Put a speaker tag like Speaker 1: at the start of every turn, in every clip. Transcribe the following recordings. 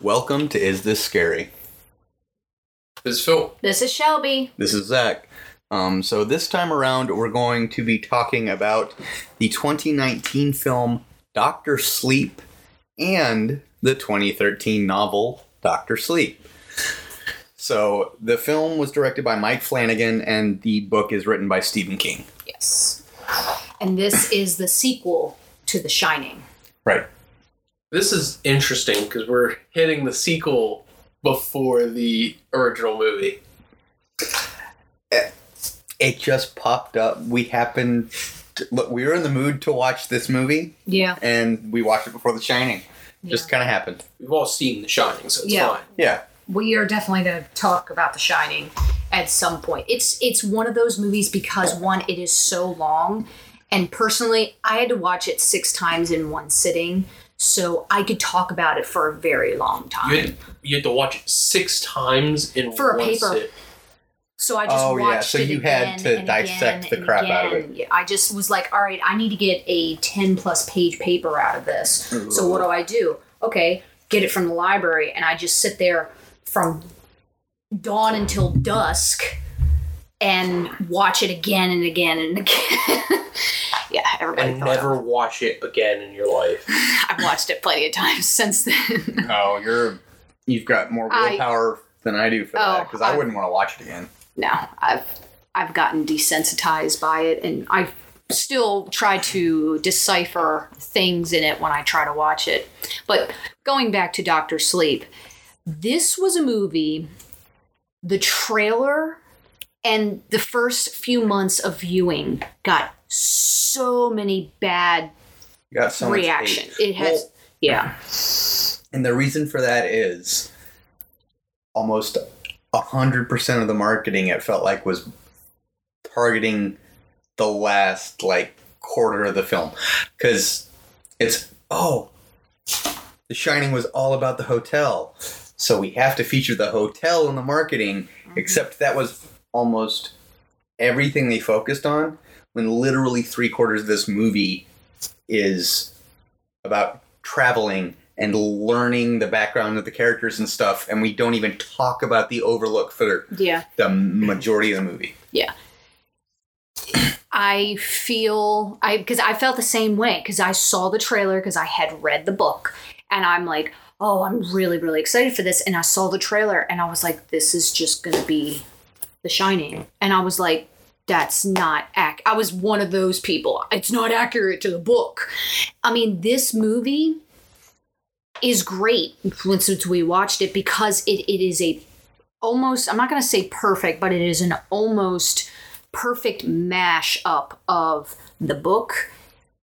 Speaker 1: Welcome to Is This Scary?
Speaker 2: This is Phil.
Speaker 3: This is Shelby.
Speaker 1: This is Zach. Um, so this time around, we're going to be talking about the 2019 film Doctor Sleep and the 2013 novel Doctor Sleep. So the film was directed by Mike Flanagan, and the book is written by Stephen King.
Speaker 3: Yes. And this is the sequel to The Shining.
Speaker 1: Right.
Speaker 2: This is interesting because we're hitting the sequel before the original movie.
Speaker 1: It just popped up. We happened. To, look, we were in the mood to watch this movie,
Speaker 3: Yeah.
Speaker 1: and we watched it before The Shining. Just kind of happened.
Speaker 2: We've all seen The Shining, so it's
Speaker 3: Yeah.
Speaker 2: fine.
Speaker 1: Yeah.
Speaker 3: We are definitely going to talk about The Shining at some point. It's it's one of those movies because one, it is so long, and personally, I had to watch it six times in one sitting, so I could talk about it for a very long time.
Speaker 2: You had, you had to watch it six times in
Speaker 3: For a paper.
Speaker 2: sit.
Speaker 3: So I just
Speaker 1: Oh, yeah,
Speaker 3: watched
Speaker 1: so
Speaker 3: it
Speaker 1: you had to
Speaker 3: and
Speaker 1: dissect
Speaker 3: again
Speaker 1: the
Speaker 3: and
Speaker 1: crap out of
Speaker 3: it. I just was like, all right, I need to get a 10 plus page paper out of this. So what do I do? Okay, get it from the library, and I just sit there from dawn until dusk and watch it again and again and again. yeah, everybody
Speaker 2: And
Speaker 3: thought
Speaker 2: never watch it again in your life.
Speaker 3: I've watched it plenty of times since then.
Speaker 1: Oh, you're you've got more
Speaker 3: I-
Speaker 1: willpower than I do for that
Speaker 3: Oh,
Speaker 1: because I
Speaker 3: I-
Speaker 1: wouldn't want to watch it again.
Speaker 3: no, I've I've gotten desensitized by it, and I still try to decipher things in it when I try to watch it. But going back to Doctor Sleep, this was a movie. The trailer and the first few months of viewing got so many bad
Speaker 1: got so
Speaker 3: reaction. It has,
Speaker 1: Well,
Speaker 3: yeah,
Speaker 1: and the reason for that is almost hundred percent of the marketing it felt like was targeting the last like quarter of the film. Because it's oh the shining was all about the hotel. So we have to feature the hotel in the marketing mm-hmm. except that was almost everything they focused on when literally three quarters of this movie is about traveling and learning the background of the characters and stuff and we don't even talk about the overlook for
Speaker 3: yeah.
Speaker 1: the majority of the movie Yeah.
Speaker 3: I feel I because I felt the same way because I saw the trailer because I had read the book and I'm like, oh, I'm really really excited for this and I saw the trailer and I was like, this is just gonna be The Shining and I was like, that's not ac. I was one of those people. It's not accurate to the book. I mean, this movie is great since we watched it because it, it is a almost I'm not gonna say perfect, but it is an almost perfect mash up of the book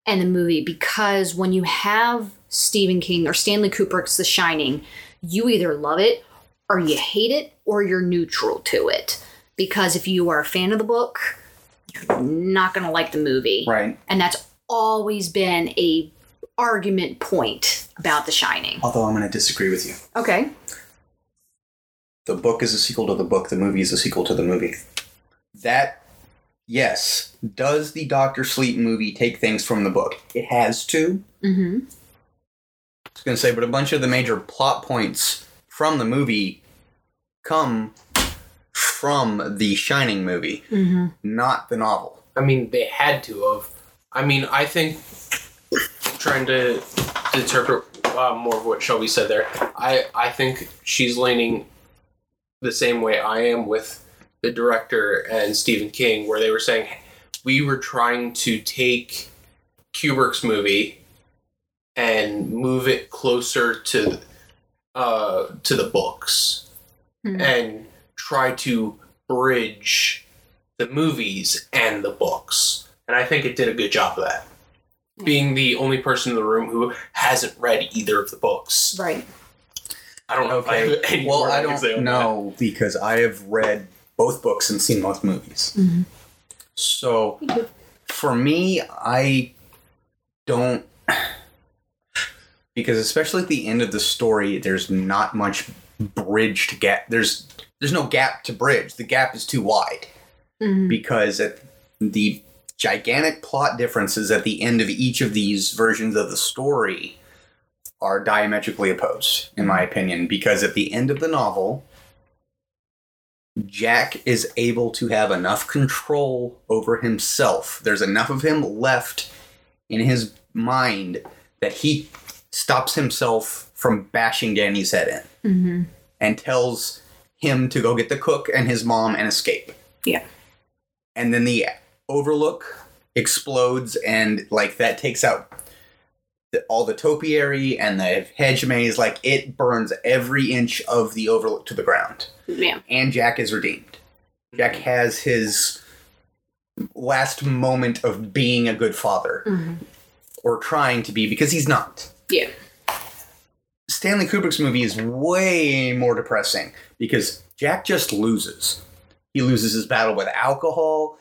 Speaker 3: and the movie because when you have Stephen King or Stanley Kubrick's The Shining, you either love it or you hate it or you're neutral to it. Because if you are a fan of the book, you're not going to like the movie.
Speaker 1: right
Speaker 3: And that's always been a argument point about The Shining.
Speaker 1: although i'm going to disagree with you
Speaker 3: Okay.
Speaker 1: the book is a sequel to the book the movie is a sequel to the movie that yes does the doctor sleep movie take things from the book it has to
Speaker 3: Mm-hmm.
Speaker 1: I was going to say, but a bunch of the major plot points from the movie come from the Shining movie,
Speaker 3: Mhm.
Speaker 1: not the novel.
Speaker 2: I mean, they had to have. I mean, I think trying to, to interpret uh, more of what Shelby said there, I I think she's leaning the same way I am with the director and Stephen King, where they were saying we were trying to take Kubrick's movie and move it closer to uh, to the books
Speaker 3: Hmm.
Speaker 2: and try to bridge the movies and the books. And I think it did a good job of that. Being the only person in the room who hasn't read either of the books.
Speaker 3: Right.
Speaker 2: I don't know if I have any
Speaker 1: well,
Speaker 2: more
Speaker 1: I don't
Speaker 2: on
Speaker 1: know because I have read both books and seen both movies.
Speaker 3: Mhm.
Speaker 1: So for me, I don't because especially at the end of the story, there's not much bridge to get. There's there's no gap to bridge. The gap is too wide
Speaker 3: Mhm.
Speaker 1: because at the gigantic plot differences at the end of each of these versions of the story are diametrically opposed, in my opinion, because at the end of the novel, Jack is able to have enough control over himself. There's enough of him left in his mind that he stops himself from bashing Danny's head in
Speaker 3: Mm-hmm.
Speaker 1: and tells him to go get the cook and his mom and escape.
Speaker 3: Yeah.
Speaker 1: And then the overlook explodes and like that takes out the, all the topiary and the hedge maze like it burns every inch of the overlook to the ground
Speaker 3: Yeah.
Speaker 1: and jack is redeemed jack has his last moment of being a good father
Speaker 3: Mhm.
Speaker 1: or trying to be because he's not
Speaker 3: Yeah.
Speaker 1: Stanley Kubrick's movie is way more depressing because Jack just loses. He loses his battle with alcohol.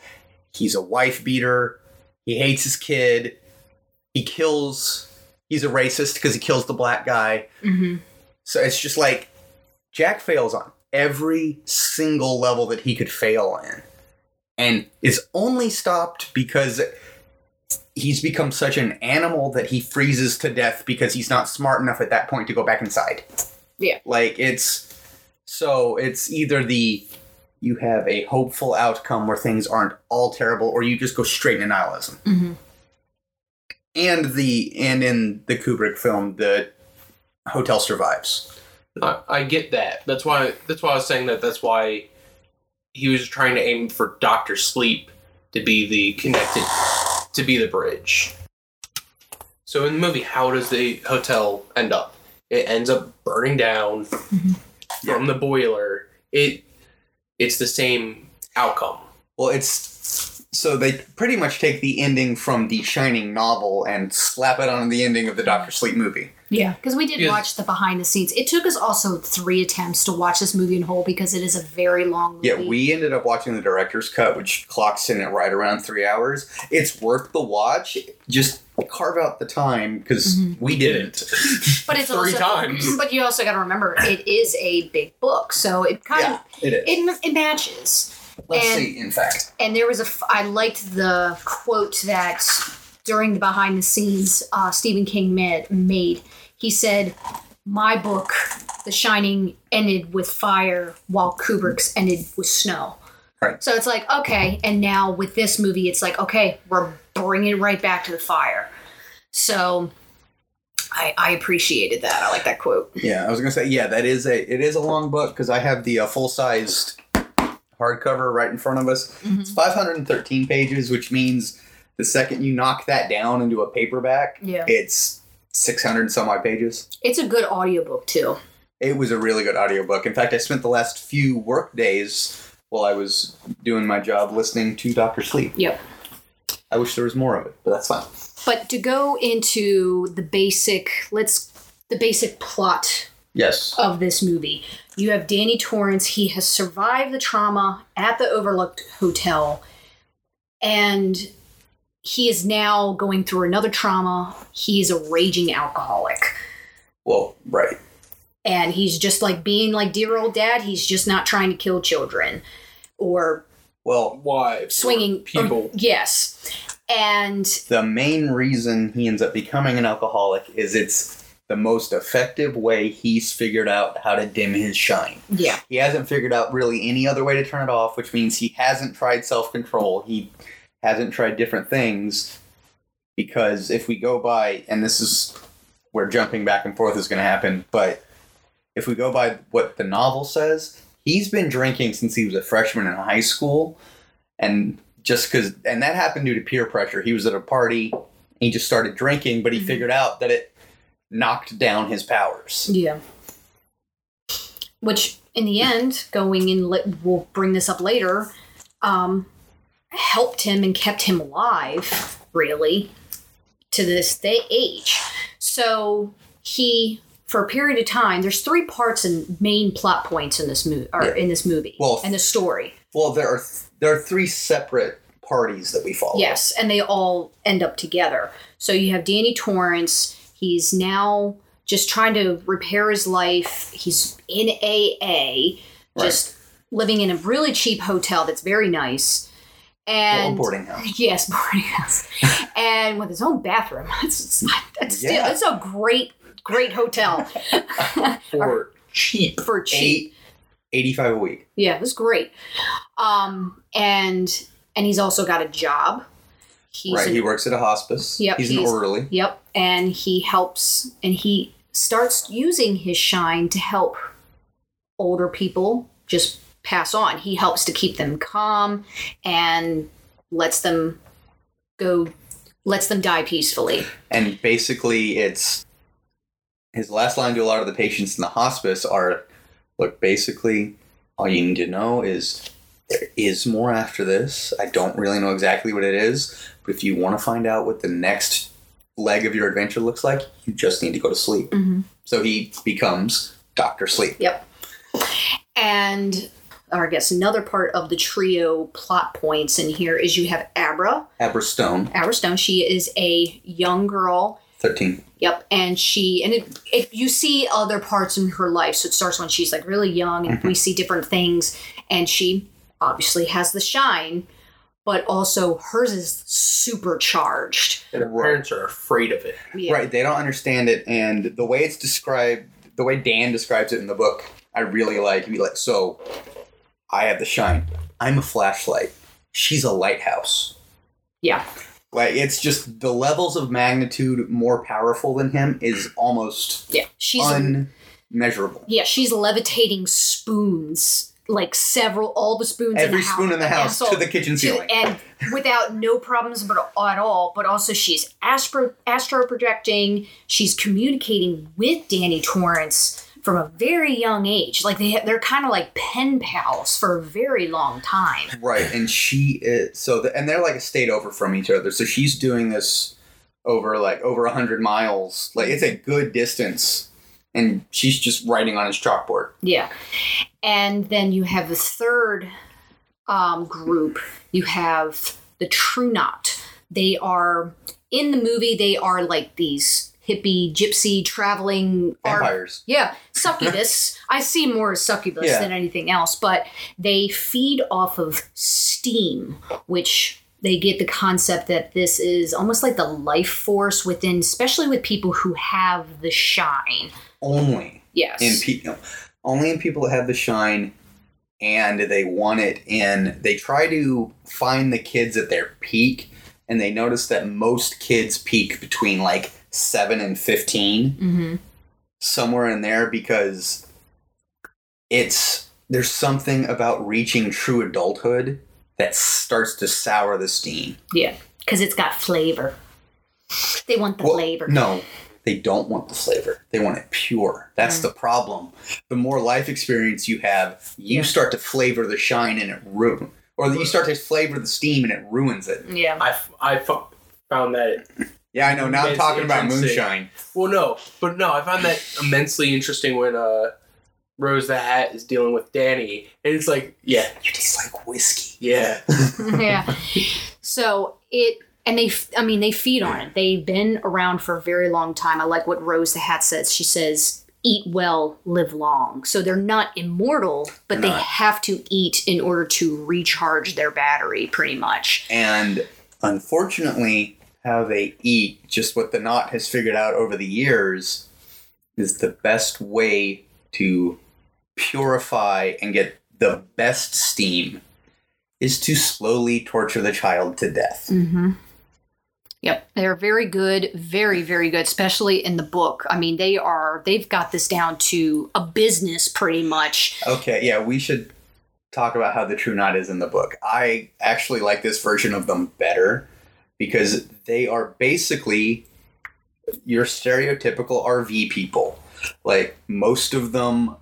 Speaker 1: He's a wife beater. He hates his kid. He kills. He's a racist because he kills the black guy.
Speaker 3: Mm-hmm.
Speaker 1: So it's just like Jack fails on every single level that he could fail in and is only stopped because he's become such an animal that he freezes to death because he's not smart enough at that point to go back inside.
Speaker 3: Yeah.
Speaker 1: Like it's so it's either the you have a hopeful outcome where things aren't all terrible or you just go straight into nihilism.
Speaker 3: Mm-hmm.
Speaker 1: And the and in the Kubrick film the hotel survives.
Speaker 2: I, I get that. That's why. That's why I was saying that. That's why he was trying to aim for Doctor Sleep to be the connected, to be the bridge. So in the movie, how does the hotel end up? It ends up burning down mm-hmm. from the boiler. It it's the same outcome.
Speaker 1: Well, it's so they pretty much take the ending from the Shining novel and slap it on the ending of the Doctor Sleep movie.
Speaker 3: Yeah, because we did
Speaker 2: Because-
Speaker 3: watch the behind the scenes. It took us also three attempts to watch this movie in whole because it is a very long movie.
Speaker 1: Yeah, we ended up watching the director's cut, which clocks in at right around three hours. It's worth the watch. Just carve out the time because mm-hmm. we didn't.
Speaker 3: but it's
Speaker 2: three
Speaker 3: also,
Speaker 2: times.
Speaker 3: But you also got to remember, it is a big book, so it kind
Speaker 1: yeah,
Speaker 3: of
Speaker 1: it is.
Speaker 3: it, it matches.
Speaker 1: Let's
Speaker 3: and-
Speaker 1: see. In fact,
Speaker 3: And there was a, f- I liked the quote that during the behind the scenes, uh, Stephen King made, made. He said, "My book, The Shining, ended with fire, while Kubrick's ended with snow."
Speaker 1: Right.
Speaker 3: So it's like okay, and now with this movie, it's like okay, we're bringing it right back to the fire. So. I, I appreciated that. I like that quote.
Speaker 1: yeah, I was gonna say yeah, that is a it is a long book because I have the uh, full sized hardcover right in front of us. Mm-hmm. It's 513 pages, which means the second you knock that down into a paperback,
Speaker 3: Yeah.
Speaker 1: it's 600 some odd pages.
Speaker 3: It's a good audiobook too.
Speaker 1: It was a really good audiobook. In fact, I spent the last few work days while I was doing my job listening to Doctor Sleep.
Speaker 3: Yep.
Speaker 1: I wish there was more of it, but that's fine.
Speaker 3: But to go into the basic, let's the basic plot
Speaker 1: Yes.
Speaker 3: of this movie. You have Danny Torrance. He has survived the trauma at the Overlooked Hotel, and he is now going through another trauma. He is a raging alcoholic.
Speaker 1: Well, right.
Speaker 3: And he's just like being like dear old dad, he's just not trying to kill children or
Speaker 1: Well,
Speaker 2: Wives,
Speaker 3: swinging
Speaker 2: people.
Speaker 3: or- yes. And
Speaker 1: the main reason he ends up becoming an alcoholic is it's the most effective way he's figured out how to dim his shine.
Speaker 3: yeah,
Speaker 1: He hasn't figured out really any other way to turn it off, which means he hasn't tried self control. He hasn't tried different things. Because if we go by, and this is where jumping back and forth is going to happen, but if we go by what the novel says, he's been drinking since he was a freshman in high school. And just because, and that happened due to peer pressure. He was at a party, he just started drinking, but he
Speaker 3: Mhm.
Speaker 1: figured out that it knocked down his powers.
Speaker 3: Yeah. Which, in the end, going in, li- we'll bring this up later, um, helped him and kept him alive, really, to this day age. So he, for a period of time, there's three parts and main plot points in this movie, or
Speaker 1: Yeah.
Speaker 3: in this movie,
Speaker 1: Well,
Speaker 3: and the story.
Speaker 1: Well, there are th- there are three separate parties that we follow.
Speaker 3: Yes, and they all end up together. So you have Danny Torrance. He's now just trying to repair his life. He's in AA, just living in a really cheap hotel that's very nice.
Speaker 1: Well,
Speaker 3: And
Speaker 1: boarding house.
Speaker 3: yes, boarding house, and with his own bathroom. It's, it's,
Speaker 1: Yeah.
Speaker 3: it's a great, great hotel
Speaker 2: For cheap.
Speaker 3: for cheap.
Speaker 1: Eight, 85 a week.
Speaker 3: Yeah, it was great. Um, and and he's also got a job. He's
Speaker 1: right.
Speaker 3: an-
Speaker 1: he works at a hospice.
Speaker 3: Yep,
Speaker 1: He's an orderly.
Speaker 3: Yep, and he helps, and he starts using his shine to help older people just pass on. He helps to keep them calm and lets them go, lets them die peacefully.
Speaker 1: And basically, it's his last line to a lot of the patients in the hospice are look, basically, all you need to know is there is more after this. I don't really know exactly what it is, but if you want to find out what the next leg of your adventure looks like, you just need to go to sleep.
Speaker 3: Mm-hmm.
Speaker 1: So he becomes Dr. Sleep.
Speaker 3: Yep. And or I guess another part of the trio plot points in here is you have Abra.
Speaker 1: Abra Stone,
Speaker 3: Abra Stone. She is a young girl
Speaker 1: 13.
Speaker 3: Yep, and she and it, it you see other parts in her life. So it starts when she's like really young, and we see different things. And she obviously has the shine, but also hers is supercharged.
Speaker 2: And her parents are afraid of it.
Speaker 3: Yeah.
Speaker 1: Right, they don't understand it, and the way it's described, the way Dan describes it in the book, I really like. Be like, so, I have the shine. I'm a flashlight. She's a lighthouse.
Speaker 3: Yeah.
Speaker 1: Like it's just the levels of magnitude more powerful than him is almost
Speaker 3: Yeah, she's
Speaker 1: unmeasurable.
Speaker 3: yeah she's levitating spoons like several all the spoons
Speaker 1: Every
Speaker 3: in the
Speaker 1: spoon
Speaker 3: house,
Speaker 1: in the house to the kitchen
Speaker 3: to-
Speaker 1: ceiling.
Speaker 3: and without no problems but at all but also she's astro astro projecting she's communicating with danny torrance from a very young age like they they're kind of like pen pals for a very long time
Speaker 1: Right, and she is so, the, and they're like a state over from each other. So she's doing this over like over a hundred miles. Like it's a good distance, and she's just writing on his chalkboard.
Speaker 3: yeah and then you have the third um, group you have the true knot they are in the movie they are like these hippie gypsy traveling art
Speaker 1: Vampires.
Speaker 3: Yeah, succubus. I see more as succubus
Speaker 1: Yeah.
Speaker 3: than anything else, but they feed off of steam, which they get the concept that this is almost like the life force within, especially with people who have the shine.
Speaker 1: Only
Speaker 3: Yes.
Speaker 1: in people, only in people that have the shine, and they want it in. They try to find the kids at their peak, and they notice that most kids peak between like seven and 15
Speaker 3: hmm
Speaker 1: somewhere in there because it's there's something about reaching true adulthood that starts to sour the steam.
Speaker 3: Yeah, because it's got flavor. They want the
Speaker 1: Well,
Speaker 3: flavor.
Speaker 1: No, they don't want the flavor. They want it pure. That's the problem. The more life experience you have, you
Speaker 3: Yeah.
Speaker 1: start to flavor the shine and it ruin, or you start to flavor the steam and it ruins it.
Speaker 3: Yeah.
Speaker 2: I, f- I f- found that
Speaker 1: Yeah, I know. Now I'm talking about moonshine.
Speaker 2: Well, no, but no, I found that immensely interesting when uh, Rose the Hat is dealing with Danny, and it's like, yeah,
Speaker 1: You taste like whiskey.
Speaker 2: yeah,
Speaker 3: yeah. So it and they i mean they feed on it. They've been around for a very long time. I like what Rose the Hat says. She says eat well, live long. So they're not immortal, but
Speaker 1: They're
Speaker 3: they
Speaker 1: not.
Speaker 3: have to eat in order to recharge their battery pretty much.
Speaker 1: And unfortunately, how they eat, just what the knot has figured out over the years, is the best way to purify and get the best steam is to slowly torture the child to death.
Speaker 3: Mhm. Yep, they're very good, very very good, especially in the book. I mean, they are they've got this down to a business pretty much.
Speaker 1: Okay, yeah, we should talk about how the True Knot is in the book. I actually like this version of them better because they are basically your stereotypical RV people. Like most of them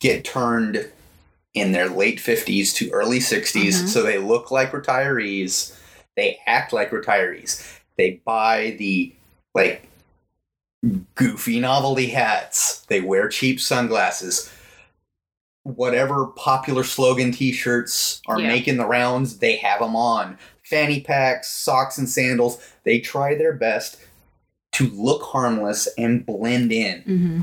Speaker 1: get turned in their late 50s to early 60s,
Speaker 3: Mhm.
Speaker 1: so they look like retirees. They act like retirees. They buy the like goofy novelty hats. They wear cheap sunglasses. Whatever popular slogan t-shirts are
Speaker 3: Yeah.
Speaker 1: making the rounds, they have them on. Fanny packs, socks and sandals. They try their best to look harmless and blend in.
Speaker 3: Mm-hmm.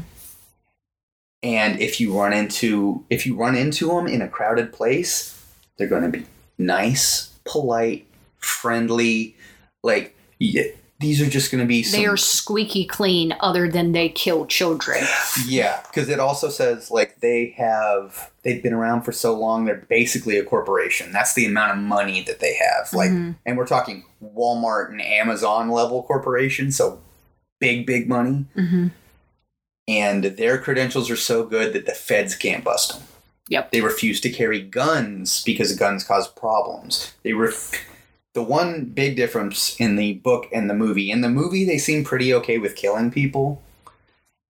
Speaker 1: And if you run into if you run into them in a crowded place, they're going to be nice, polite, friendly. Like y- these are just going to be some,
Speaker 3: They are squeaky clean, other than they kill children.
Speaker 1: yeah because it also says like they have they've been around for so long they're basically a corporation that's the amount of money that they have like
Speaker 3: Mhm.
Speaker 1: and we're talking walmart and amazon level corporation so big big money
Speaker 3: hmm
Speaker 1: and their credentials are so good that the feds can't bust them
Speaker 3: Yep.
Speaker 1: they refuse to carry guns because guns cause problems they ref- the one big difference in the book and the movie in the movie they seem pretty okay with killing people.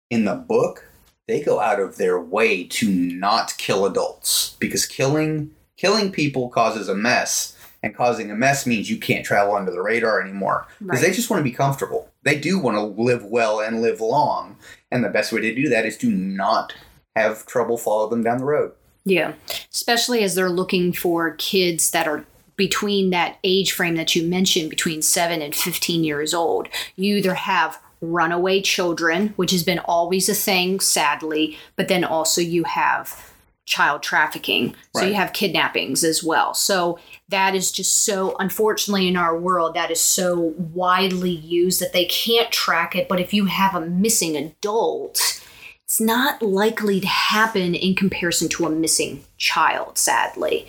Speaker 1: In the book they go out of their way to not kill adults because killing killing people causes a mess and causing a mess means you can't travel under the radar anymore because
Speaker 3: Right.
Speaker 1: they just want to be comfortable. They do want to live well and live long and the best way to do that is to not have trouble follow them down the road.
Speaker 3: Yeah, especially as they're looking for kids that are between that age frame that you mentioned, between seven and 15 years old. You either have runaway children, which has been always a thing, sadly, but then also you have child trafficking. So you have kidnappings as well. So that is just so, unfortunately, in our world, that is so widely used that they can't track it. But if you have a missing adult, it's not likely to happen in comparison to a missing child, sadly.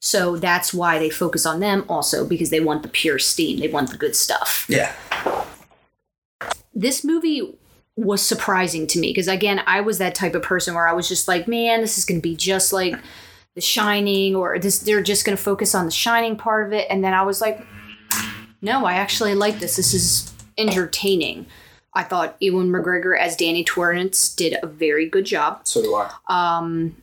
Speaker 3: So that's why they focus on them also because they want the pure steam, they want the good stuff.
Speaker 1: yeah
Speaker 3: This movie was surprising to me because, again, I was that type of person where I was just like, man, this is going to be just like The Shining, or this, they're just going to focus on the Shining part of it. And then I was like, no, I actually like this. This is entertaining. I thought Ewan McGregor as Danny Torrance did a very good job.
Speaker 1: so do i
Speaker 3: Um,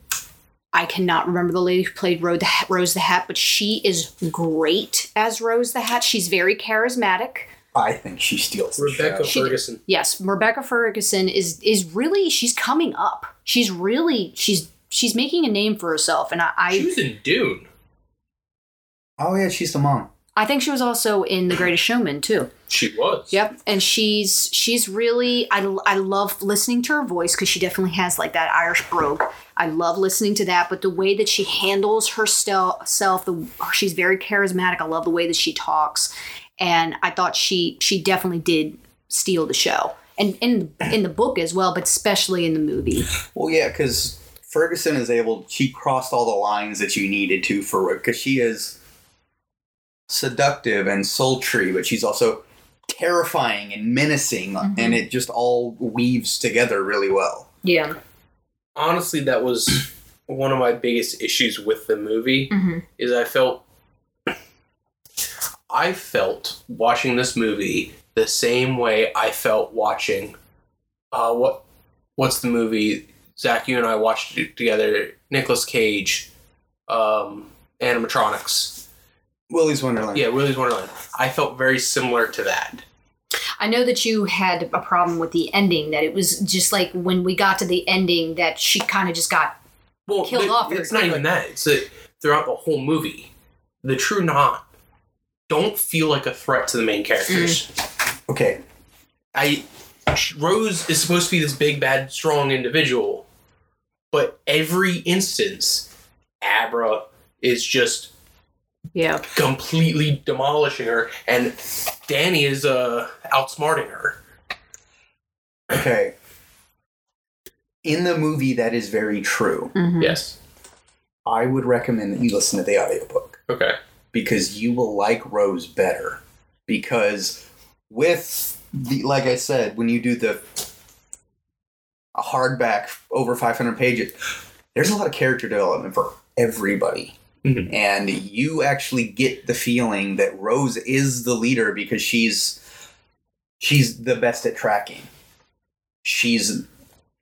Speaker 3: I cannot remember the lady who played Rose the, Hat, Rose the Hat, but she is great as Rose the Hat. She's very charismatic.
Speaker 1: i think she steals the
Speaker 2: Rebecca
Speaker 1: show.
Speaker 3: She-
Speaker 2: Ferguson.
Speaker 3: Yes, Rebecca Ferguson is is really she's coming up. She's really she's she's making a name for herself, and I
Speaker 2: She
Speaker 3: I,
Speaker 2: was in Dune.
Speaker 1: oh yeah she's the mom
Speaker 3: I think she was also in The Greatest Showman too.
Speaker 2: She was.
Speaker 3: Yep, and she's she's really I, I love listening to her voice because she definitely has like that Irish brogue. I love listening to that, but the way that she handles herself, the she's very charismatic. I love the way that she talks, and I thought she she definitely did steal the show, and in in the book as well, but especially in the movie.
Speaker 1: well yeah because ferguson is able she crossed all the lines that you needed to for because she is seductive and sultry but she's also terrifying and menacing
Speaker 3: Mhm.
Speaker 1: and it just all weaves together really well
Speaker 3: Yeah.
Speaker 2: Honestly, that was one of my biggest issues with the movie.
Speaker 3: hmm
Speaker 2: Is I felt, I felt watching this movie the same way I felt watching, uh, what, what's the movie? Zach, you and I watched it together. Nicolas Cage, um, animatronics.
Speaker 1: Willie's wonderland
Speaker 2: Yeah, Willy's Wonderland. I felt very similar to that.
Speaker 3: I know that you had a problem with the ending. That it was just like when we got to the ending, that she kind of just got
Speaker 2: well,
Speaker 3: killed
Speaker 2: th-
Speaker 3: off
Speaker 2: It's not even that. It's that throughout the whole movie, the true knot don't feel like a threat to the main characters. Mm.
Speaker 1: okay
Speaker 2: I Rose is supposed to be this big, bad, strong individual, but every instance, Abra is just
Speaker 3: yeah.
Speaker 2: completely demolishing her, and Danny is uh outsmarting her.
Speaker 1: okay in the movie that is very true
Speaker 3: Mhm.
Speaker 2: Yes.
Speaker 1: i would recommend that you listen to the audiobook
Speaker 2: Okay.
Speaker 1: because you will like Rose better. Because with the like I said, when you do the a hardback over 500 pages, there's a lot of character development for everybody.
Speaker 2: Mhm.
Speaker 1: And you actually get the feeling that Rose is the leader because she's she's the best at tracking. She's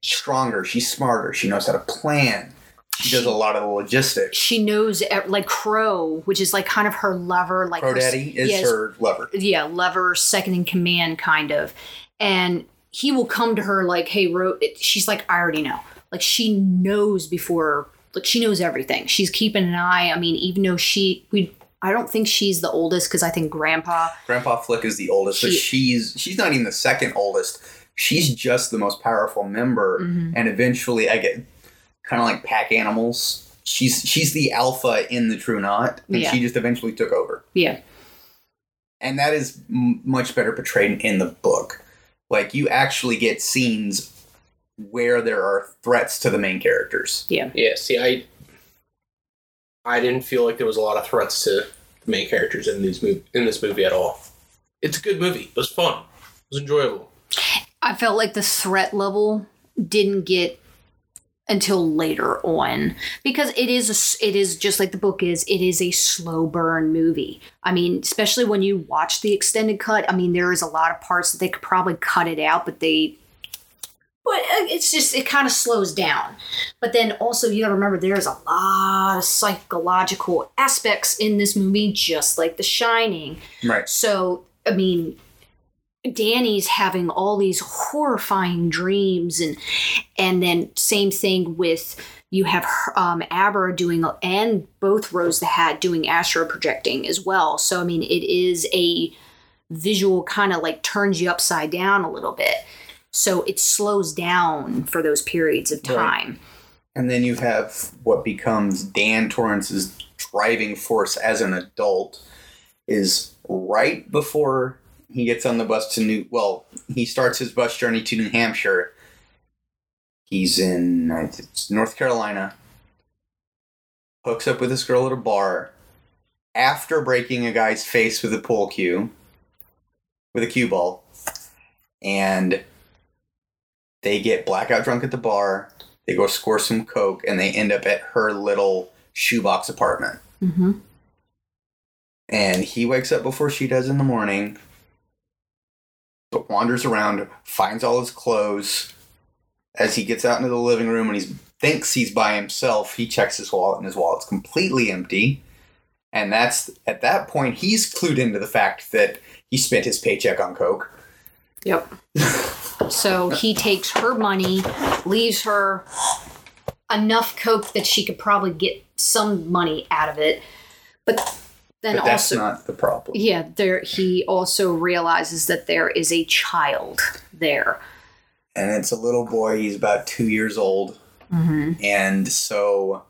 Speaker 1: stronger, she's smarter, she knows how to plan. She does a lot of the logistics.
Speaker 3: She knows like Crow, which is like kind of her lover, like
Speaker 1: Crow
Speaker 3: her-
Speaker 1: Daddy is
Speaker 3: yes,
Speaker 1: her lover.
Speaker 3: yeah, lover, second in command, kind of. And he will come to her like, "Hey, Ro," it- she's like, "I already know." Like she knows before, like she knows everything. She's keeping an eye. I mean, even though she, we, I don't think she's the oldest because I think Grandpa.
Speaker 1: Grandpa Flick is the oldest, but she's she's not even the second oldest. She's just the most powerful member,
Speaker 3: Mhm.
Speaker 1: and eventually I get kind of like pack animals. She's she's the alpha in the True Knot, and
Speaker 3: Yeah.
Speaker 1: she just eventually took over.
Speaker 3: Yeah,
Speaker 1: and that is m- much better portrayed in the book. Like you actually get scenes where there are threats to the main characters.
Speaker 2: Yeah, Yeah. see, I I didn't feel like there was a lot of threats to the main characters in these mov- in this movie at all. It's a good movie. It was fun. It was enjoyable.
Speaker 3: I felt like the threat level didn't get until later on because it is a s it is just like the book is it is a slow burn movie i mean especially when you watch the extended cut i mean there is a lot of parts that they could probably cut it out but they but uh, it's just it kind of slows down but then also you gotta remember there's a lot of psychological aspects in this movie just like the shining
Speaker 1: Right.
Speaker 3: so, I mean, Danny's having all these horrifying dreams, and and then same thing with you have um, Abra doing and both Rose the Hat doing astro projecting as well. So, I mean, it is a visual kind of like turns you upside down a little bit. So it slows down for those periods of
Speaker 1: Right.
Speaker 3: time.
Speaker 1: And then you have what becomes Dan Torrance's driving force as an adult is right before he gets on the bus to New well, he starts his bus journey to New Hampshire. He's in it's North Carolina. Hooks up with this girl at a bar after breaking a guy's face with a pool cue with a cue ball. And they get blackout drunk at the bar they go score some coke and they end up at her little shoebox apartment.
Speaker 3: Mm-hmm.
Speaker 1: and he wakes up before she does in the morning but wanders around finds all his clothes. As he gets out into the living room and he thinks he's by himself he checks his wallet and his wallet's completely empty. And that's at that point he's clued into the fact that he spent his paycheck on coke
Speaker 3: Yep. so he takes her money, leaves her enough coke that she could probably get some money out of it. But then
Speaker 1: but that's
Speaker 3: also
Speaker 1: not the problem
Speaker 3: yeah, there he also realizes that there is a child there.
Speaker 1: and it's a little boy he's about two years old
Speaker 3: Mm-hmm.
Speaker 1: And so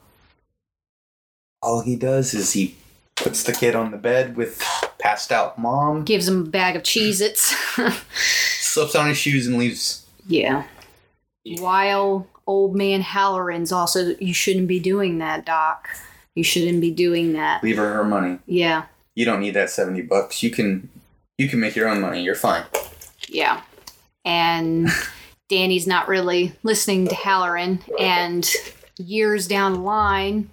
Speaker 1: all he does is he puts the kid on the bed with passed out mom,
Speaker 3: Gives him a bag of Cheez Its.
Speaker 1: slips on his shoes and leaves.
Speaker 3: yeah.
Speaker 2: Yeah.
Speaker 3: While old man Halloran's also, you shouldn't be doing that, Doc. You shouldn't be doing that.
Speaker 1: Leave her her money.
Speaker 3: Yeah.
Speaker 1: You don't need that 70 bucks. You can you can make your own money. You're fine.
Speaker 3: Yeah. And Danny's not really listening to Halloran. And years down the line,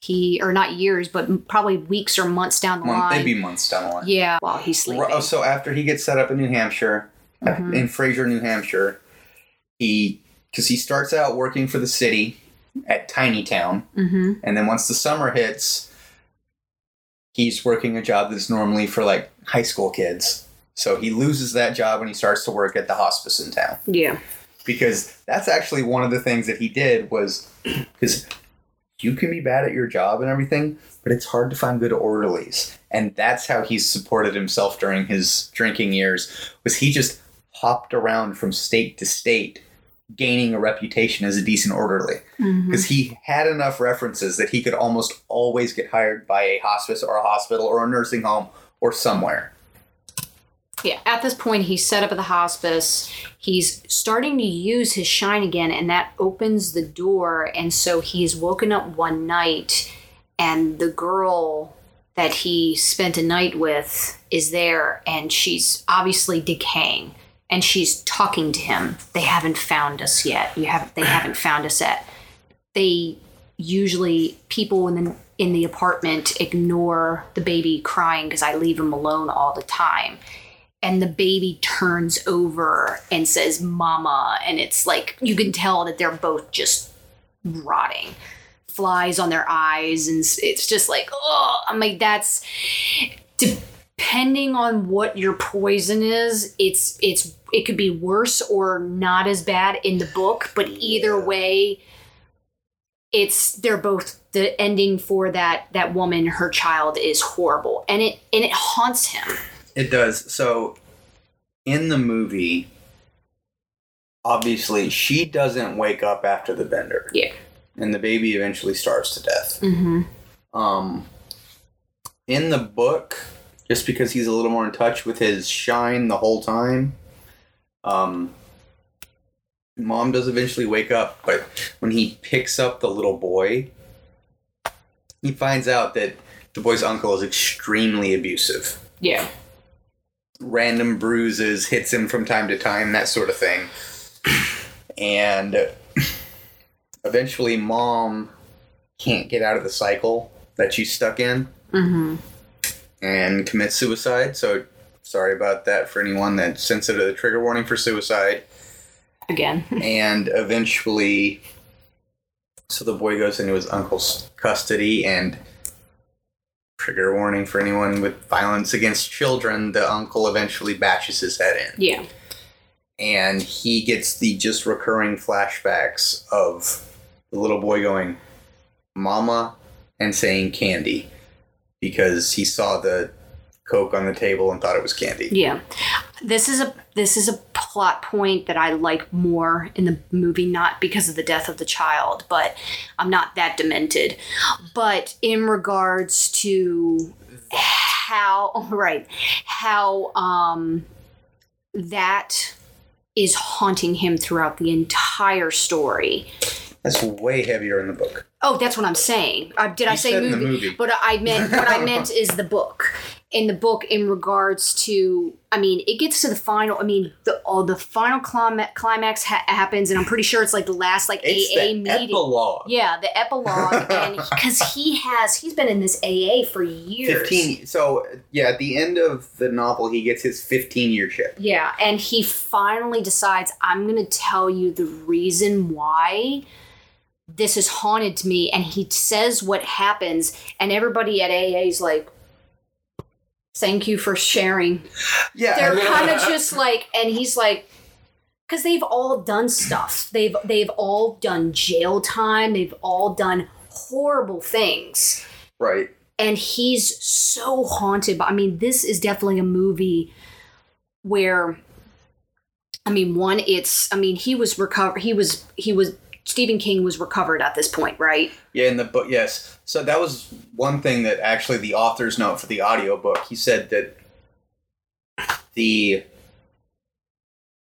Speaker 3: he, or not years, but probably weeks or months down the
Speaker 1: Month,
Speaker 3: line.
Speaker 1: maybe months down the line.
Speaker 3: Yeah, while he's sleeping.
Speaker 1: Oh, so after he gets set up in New Hampshire,
Speaker 3: Mhm.
Speaker 1: in Frazier, New Hampshire, he because he starts out working for the city at Tiny Town,
Speaker 3: hmm
Speaker 1: and then once the summer hits, he's working a job that's normally for like high school kids. So he loses that job when he starts to work at the hospice in town
Speaker 3: Yeah.
Speaker 1: because that's actually one of the things that he did was because you can be bad at your job and everything, but it's hard to find good orderlies, and that's how he supported himself during his drinking years. Was he just hopped around from state to state, gaining a reputation as a decent orderly?
Speaker 3: Mm-hmm.
Speaker 1: Because he had enough references that he could almost always get hired by a hospice or a hospital or a nursing home or somewhere.
Speaker 3: Yeah, at this point, he's set up at the hospice. He's starting to use his shine again, and that opens the door. And so he's woken up one night, and the girl that he spent a night with is there, and she's obviously decaying. And she's talking to him. They haven't found us yet. You haven't. They haven't found us yet. They usually people in the in the apartment ignore the baby crying because I leave him alone all the time and the baby turns over and says mama and it's like you can tell that they're both just rotting flies on their eyes and it's just like oh i'm like that's depending on what your poison is it's it's it could be worse or not as bad in the book but either way it's they're both the ending for that that woman her child is horrible and it and it haunts him
Speaker 1: It does. So in the movie, obviously, she doesn't wake up after the bender.
Speaker 3: Yeah.
Speaker 1: And the baby eventually starves to death.
Speaker 3: mm-hmm
Speaker 1: Um, in the book, just because he's a little more in touch with his shine the whole time. Um, mom does eventually wake up, but when he picks up the little boy, he finds out that the boy's uncle is extremely abusive.
Speaker 3: Yeah.
Speaker 1: Random bruises hits him from time to time, that sort of thing. And eventually, mom can't get out of the cycle that she's stuck in
Speaker 3: Mm-hmm.
Speaker 1: and commits suicide. So, sorry about that for anyone that's sensitive to the trigger warning for suicide.
Speaker 3: Again.
Speaker 1: and eventually so the boy goes into his uncle's custody and trigger warning for anyone with violence against children the uncle eventually bashes his head in
Speaker 3: Yeah.
Speaker 1: and he gets the just recurring flashbacks of the little boy going mama and saying candy because he saw the coke on the table and thought it was candy
Speaker 3: Yeah. This is a this is a plot point that I like more in the movie, not because of the death of the child, but I'm not that demented. But in regards to how right, how um that is haunting him throughout the entire story.
Speaker 1: that's way heavier in the book
Speaker 3: Oh, that's what I'm saying. Uh, did I say movie?
Speaker 1: the movie.
Speaker 3: But I meant what I meant is the book. In the book, in regards to, I mean, it gets to the final. I mean, the oh, the final clima- climax ha- happens, and I'm pretty sure it's like the last like
Speaker 1: it's
Speaker 3: AA
Speaker 1: the
Speaker 3: meeting.
Speaker 1: epilogue
Speaker 3: yeah, the epilogue, and because he has, he's been in this AA for years.
Speaker 1: 15 so yeah at the end of the novel he gets his 15 year chip
Speaker 3: Yeah, and he finally decides, I'm going to tell you the reason why this is haunted to me. And he says what happens, and everybody at AA is like, Thank you for sharing.
Speaker 1: yeah
Speaker 3: They're kind of just like, and he's like, because they've all done stuff. They've they've all done jail time. They've all done horrible things
Speaker 1: right
Speaker 3: and he's so haunted but i mean this is definitely a movie where i mean one it's i mean he was recovered he was he was stephen king was recovered at this point right
Speaker 1: yeah in the book yes so that was one thing that actually the author's note for the audiobook he said that the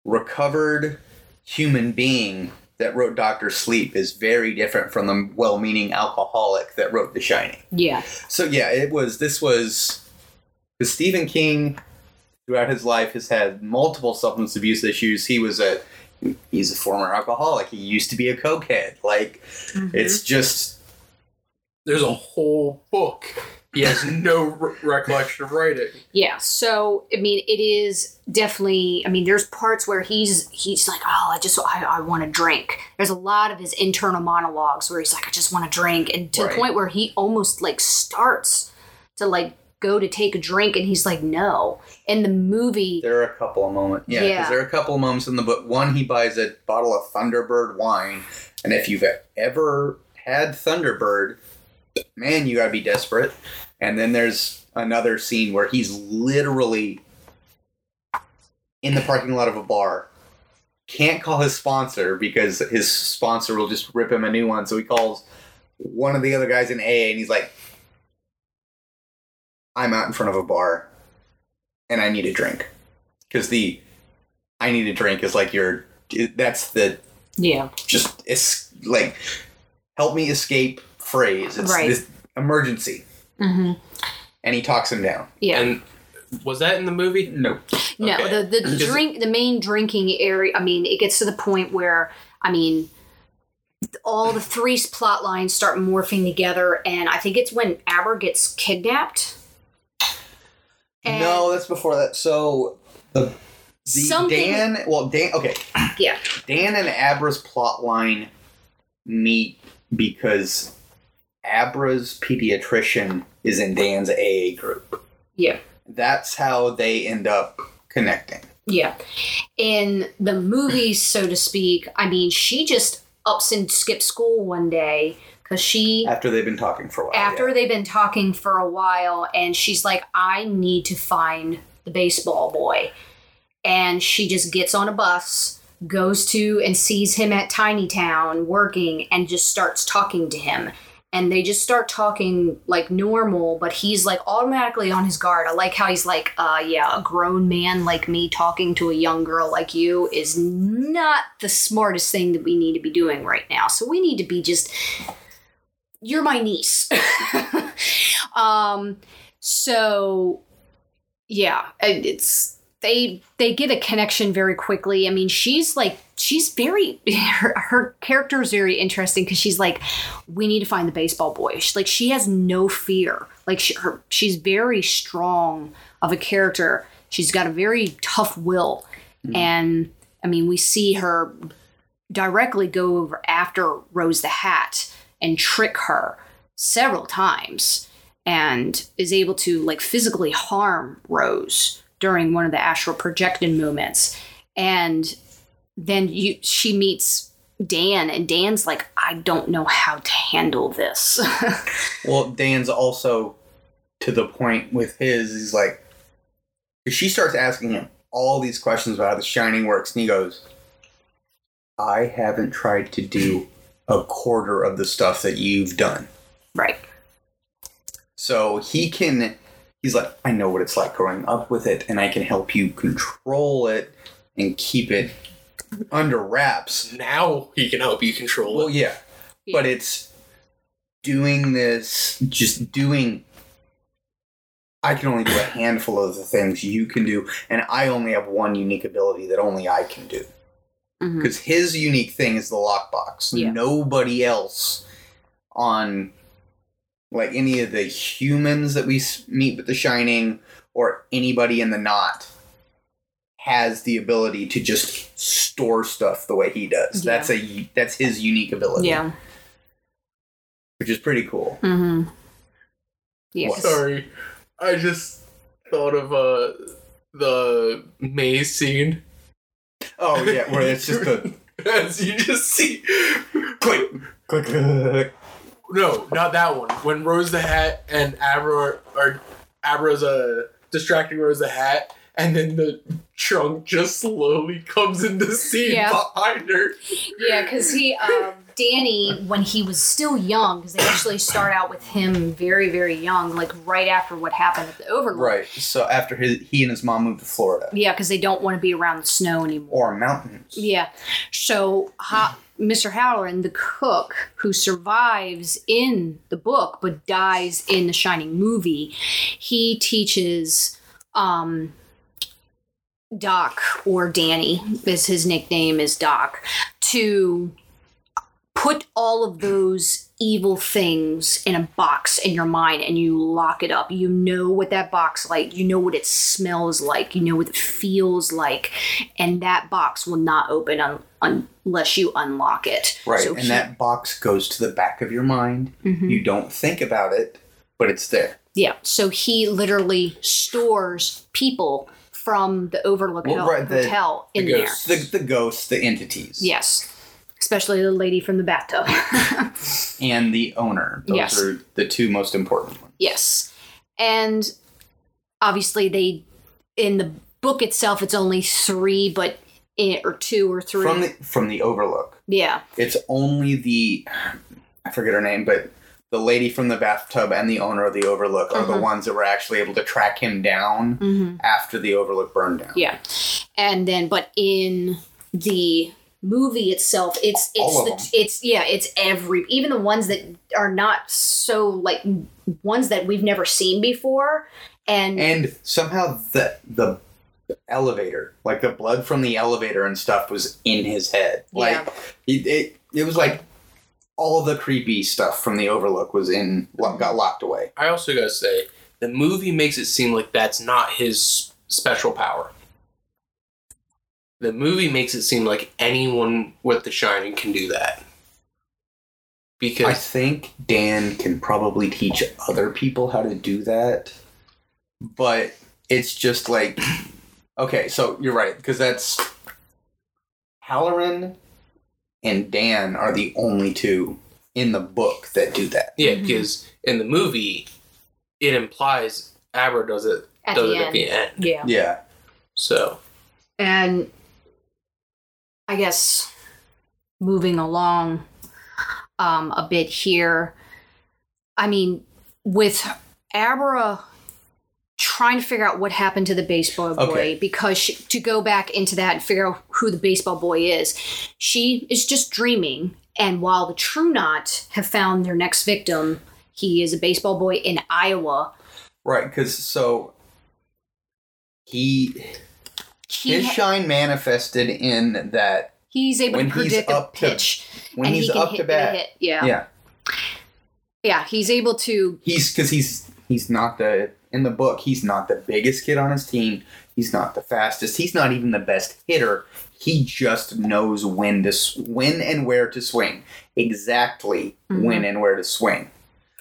Speaker 1: recovered human being that wrote Doctor Sleep is very different from the well-meaning alcoholic that wrote The Shining.
Speaker 3: yeah
Speaker 1: So yeah, it was. This was because Stephen King, throughout his life, has had multiple substance abuse issues. He was a he's a former alcoholic. He used to be a cokehead. Like mm-hmm. it's just
Speaker 2: There's a whole book. He has no re- recollection of writing.
Speaker 3: yeah so i mean it is definitely i mean there's parts where he's he's like oh i just i, I want to drink there's a lot of his internal monologues where he's like i just want to drink and to
Speaker 1: Right.
Speaker 3: the point where he almost like starts to like go to take a drink and he's like no in the movie
Speaker 1: there are a couple of moments. Yeah, because
Speaker 3: Yeah.
Speaker 1: there are a couple of moments in the book. One, he buys a bottle of Thunderbird wine, and if you've ever had Thunderbird, man, you gotta be desperate. And then there's another scene where he's literally in the parking lot of a bar. Can't call his sponsor because his sponsor will just rip him a new one. So he calls one of the other guys in AA and he's like, I'm out in front of a bar and I need a drink. Because the I need a drink is like your, that's the
Speaker 3: yeah
Speaker 1: just it's like help me escape phrase. It's
Speaker 3: Right.
Speaker 1: this emergency.
Speaker 3: hmm
Speaker 1: And he talks him down.
Speaker 3: yeah
Speaker 2: And was that in the movie?
Speaker 1: No.
Speaker 3: No,
Speaker 2: Okay.
Speaker 3: the the drink, the main drinking area. I mean, it gets to the point where I mean, all the three plot lines start morphing together, and I think it's when Abra gets kidnapped. And-
Speaker 1: no, that's before that. So the the
Speaker 3: Something-
Speaker 1: Dan well Dan okay.
Speaker 3: Yeah.
Speaker 1: Dan and Abra's plot line meet because Abra's pediatrician is in Dan's AA group.
Speaker 3: Yeah.
Speaker 1: That's how they end up connecting.
Speaker 3: Yeah. In the movies, so to speak, I mean, she just ups and skips school one day because she
Speaker 1: After they've been talking for a while.
Speaker 3: after
Speaker 1: yeah.
Speaker 3: they've been talking for a while and she's like i need to find the baseball boy and she just gets on a bus goes to and sees him at tiny town working and just starts talking to him and they just start talking like normal, but he's like automatically on his guard. I like how he's like, uh, yeah, a grown man like me talking to a young girl like you is not the smartest thing that we need to be doing right now. So we need to be just, you're my niece. um, so yeah, and it's they they get a connection very quickly. I mean, she's like she's very her, her character is very interesting because she's like, we need to find the baseball boy. She, like she has no fear. Like she, her, she's very strong of a character. She's got a very tough will, and I mean, we see her directly go over after Rose the Hat and trick her several times and is able to like physically harm Rose during one of the astral projection moments. And then you she meets Dan and Dan's like, I don't know how to handle this.
Speaker 1: Well, Dan's also to the point with his. He's like she starts asking him all these questions about how the Shining works, and he goes, "I haven't tried to do a quarter of the stuff that you've done."
Speaker 3: right.
Speaker 1: So he can. He's like, I know what it's like growing up with it, and I can help you control it and keep it under wraps.
Speaker 2: Now he can help you control it.
Speaker 1: Well,
Speaker 2: it.
Speaker 1: yeah, but it's doing this, just doing. I can only do a handful of the things you can do, and I only have one unique ability that only I can do.
Speaker 3: Mhm.
Speaker 1: Because his unique thing is the lockbox.
Speaker 3: Yeah.
Speaker 1: Nobody else on, like any of the humans that we meet with The Shining or anybody in the Knot, has the ability to just store stuff the way he does.
Speaker 3: Yeah.
Speaker 1: That's a that's his unique ability
Speaker 3: Yeah.
Speaker 1: which is pretty cool.
Speaker 3: Mm-hmm. Yeah.
Speaker 1: What?
Speaker 2: Sorry, I just thought of uh the maze scene.
Speaker 1: Oh yeah, where it's just a
Speaker 2: As you just see,
Speaker 1: click, click, click.
Speaker 2: no, not that one. When Rose the Hat and Abra are Abra's uh distracting Rose the Hat, and then the trunk just slowly comes into scene
Speaker 3: Yeah.
Speaker 2: behind her.
Speaker 3: Yeah, because he, um, Danny, when he was still young, because they actually start out with him very, very young, like right after what happened at the Overlook.
Speaker 1: Right. So after his, he and his mom moved to Florida
Speaker 3: Yeah, because they don't want to be around the snow anymore.
Speaker 1: or mountains.
Speaker 3: Yeah. So ha- Mr. Hallorann, the cook who survives in the book but dies in the Shining movie, he teaches um, Doc or Danny, is his nickname is Doc, to put all of those evil things in a box in your mind and you lock it up. You know what that box like, you know what it smells like, you know what it feels like, and that box will not open un- un- unless you unlock it.
Speaker 1: Right.
Speaker 3: So
Speaker 1: and
Speaker 3: he-
Speaker 1: that box goes to the back of your mind.
Speaker 3: Mhm.
Speaker 1: You don't think about it, but it's there.
Speaker 3: Yeah, so he literally stores people from the Overlook
Speaker 1: Well, right, the-
Speaker 3: Hotel in
Speaker 2: the
Speaker 3: there.
Speaker 1: The, the ghosts, the entities.
Speaker 3: Yes. Especially the lady from the bathtub.
Speaker 1: And the owner. Those
Speaker 3: Yes.
Speaker 1: are the two most important ones.
Speaker 3: yes. And obviously they in the book itself it's only 3 but in, or 2 or 3.
Speaker 1: From the from the overlook.
Speaker 3: yeah.
Speaker 1: It's only the I forget her name, but the lady from the bathtub and the owner of the overlook are the
Speaker 3: Uh-huh.
Speaker 1: ones that were actually able to track him down
Speaker 3: Mhm.
Speaker 1: after the overlook burned down.
Speaker 3: Yeah. And then but in the movie itself it's it's
Speaker 1: All of
Speaker 3: the,
Speaker 1: them.
Speaker 3: it's yeah, it's every even the ones that are not so like ones that we've never seen before and,
Speaker 1: And somehow the the elevator, like the blood from the elevator and stuff, was in his head. Like
Speaker 3: Yeah.
Speaker 1: it, it, it was like all the creepy stuff from the Overlook was in lo- got locked away.
Speaker 2: I also gotta say, the movie makes it seem like that's not his special power. The movie makes it seem like anyone with The Shining can do that. Because I
Speaker 1: think Dan can probably teach other people how to do that, but it's just like okay. So you're right because that's Hallorann and Dan are the only two in the book that do that.
Speaker 2: yeah,
Speaker 3: mm-hmm.
Speaker 2: because in the movie, it implies Abra does it
Speaker 3: at
Speaker 2: does it
Speaker 3: end.
Speaker 2: at the end.
Speaker 3: Yeah.
Speaker 1: Yeah.
Speaker 2: So
Speaker 3: And I guess moving along um, a bit here, I mean, with Abra trying to figure out what happened to the baseball boy
Speaker 1: Okay.
Speaker 3: because she, to go back into that and figure out who the baseball boy is, she is just dreaming. And while the True Knot have found their next victim, he is a baseball boy in Iowa.
Speaker 1: Right, because so he
Speaker 3: He
Speaker 1: his
Speaker 3: ha-
Speaker 1: shine manifested in that
Speaker 3: he's able
Speaker 1: when
Speaker 3: to
Speaker 1: he's
Speaker 3: predict a
Speaker 1: up to-
Speaker 3: pitch,
Speaker 1: when
Speaker 3: and
Speaker 1: he's
Speaker 3: he can
Speaker 1: up
Speaker 3: hit,
Speaker 1: to bat.
Speaker 3: hit. Yeah.
Speaker 1: Yeah,
Speaker 3: yeah, He's able to.
Speaker 1: he's because he's he's not the in the book. He's not the biggest kid on his team. He's not the fastest. He's not even the best hitter. He just knows when to when and where to swing. Exactly
Speaker 3: Mhm.
Speaker 1: when and where to swing.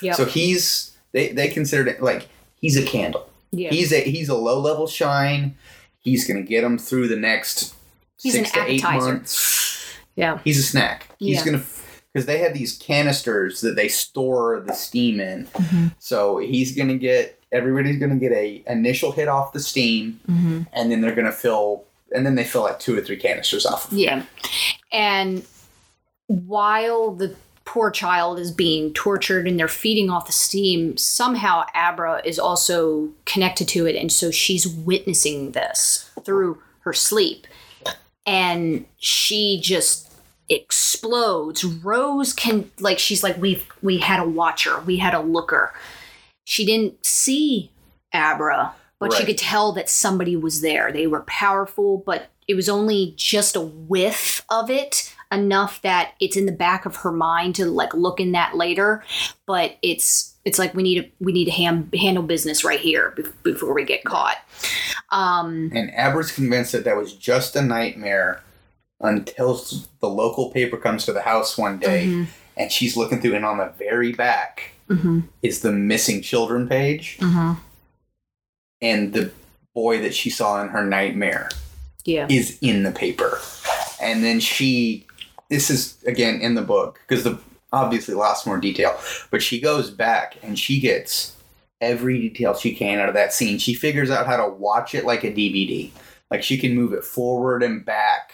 Speaker 3: Yep.
Speaker 1: So he's they they considered it like he's a candle.
Speaker 3: yeah.
Speaker 1: He's a he's a low level shine. He's gonna get them through the next
Speaker 3: He's
Speaker 1: six
Speaker 3: an
Speaker 1: to eight months.
Speaker 3: yeah.
Speaker 1: He's a snack. He's
Speaker 3: Yeah.
Speaker 1: gonna because they have these canisters that they store the steam in.
Speaker 3: Mm-hmm.
Speaker 1: So he's gonna get everybody's gonna get a initial hit off the steam,
Speaker 3: Mm-hmm.
Speaker 1: and then they're gonna fill and then they fill like two or three canisters off. Of
Speaker 3: Yeah. And while the poor child is being tortured and they're feeding off the steam, somehow Abra is also connected to it. And so she's witnessing this through her sleep. And she just explodes. Rose can like she's like, We've we had a watcher, we had a looker. She didn't see Abra, but she could tell that somebody was there. They were powerful, but it was only just a whiff of it enough that it's in the back of her mind to like look in that later but it's it's like we need to we need to ham, handle business right here before we get caught um
Speaker 1: And Abra's convinced that that was just a nightmare until the local paper comes to the house one day,
Speaker 3: mhm,
Speaker 1: and she's looking through, and on the very back
Speaker 3: mhm,
Speaker 1: is the missing children page.
Speaker 3: mhm.
Speaker 1: and the boy that she saw in her nightmare
Speaker 3: yeah
Speaker 1: is in the paper. And then she, this is again in the book because the obviously lots more detail, but she goes back and she gets every detail she can out of that scene. She figures out how to watch it like a DVD. Like she can move it forward and back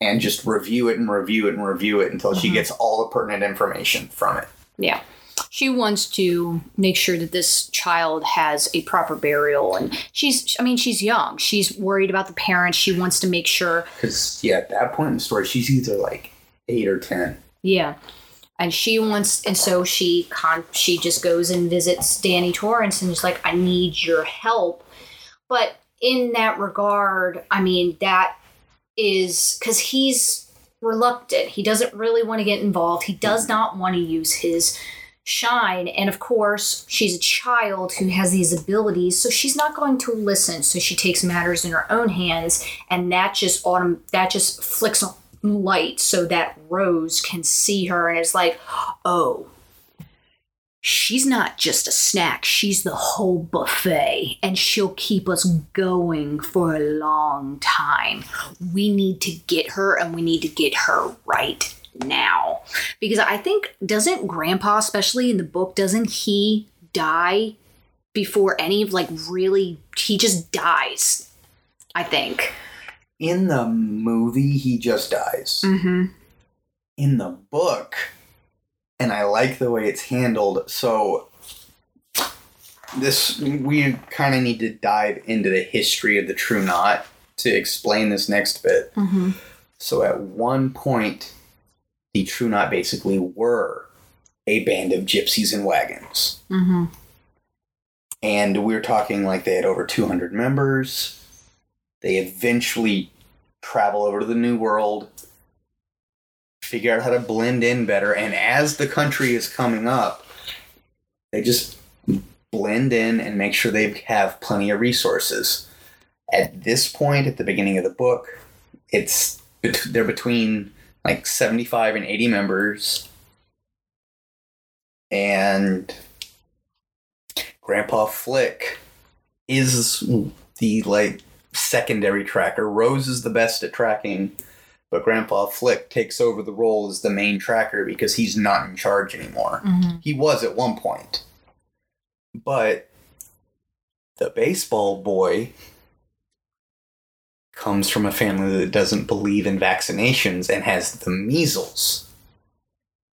Speaker 1: and just review it and review it and review it until she
Speaker 3: Mhm.
Speaker 1: gets all the pertinent information from it.
Speaker 3: yeah she wants to make sure that this child has a proper burial and she's i mean she's young she's worried about the parents she wants to make sure
Speaker 1: Because, yeah, at that point in the story, she's either like eight or 10.
Speaker 3: Yeah. And she wants, and so she con, she just goes and visits Danny Torrance and is like, I need your help. But in that regard, I mean, that is because he's reluctant. He doesn't really want to get involved. He does not want to use his shine. And of course, she's a child who has these abilities, so she's not going to listen. So she takes matters in her own hands, and that just autom- that just flicks on light so that Rose can see her and is like, oh, she's not just a snack, she's the whole buffet, and she'll keep us going for a long time. We need to get her, and we need to get her right now. Because I think, doesn't Grandpa, especially in the book, doesn't he die before any of like really, he just dies, I think.
Speaker 1: In the movie, he just dies.
Speaker 3: Mm-hmm.
Speaker 1: in the book, and I like the way it's handled. So this we kind of need to dive into the history of the True Knot to explain this next bit.
Speaker 3: Mm-hmm.
Speaker 1: So at one point, the True Knot basically were a band of gypsies and wagons.
Speaker 3: Mm-hmm.
Speaker 1: And we're talking like they had over 200 members. They eventually travel over to the New World, figure out how to blend in better. And as the country is coming up, they just blend in and make sure they have plenty of resources. At this point, at the beginning of the book, it's they're between like 75 and 80 members. And Grandpa Flick is the like secondary tracker. Rose is the best at tracking, but Grandpa Flick takes over the role as the main tracker because he's not in charge anymore.
Speaker 3: Mm-hmm.
Speaker 1: He was at one point. But the baseball boy comes from a family that doesn't believe in vaccinations and has the measles.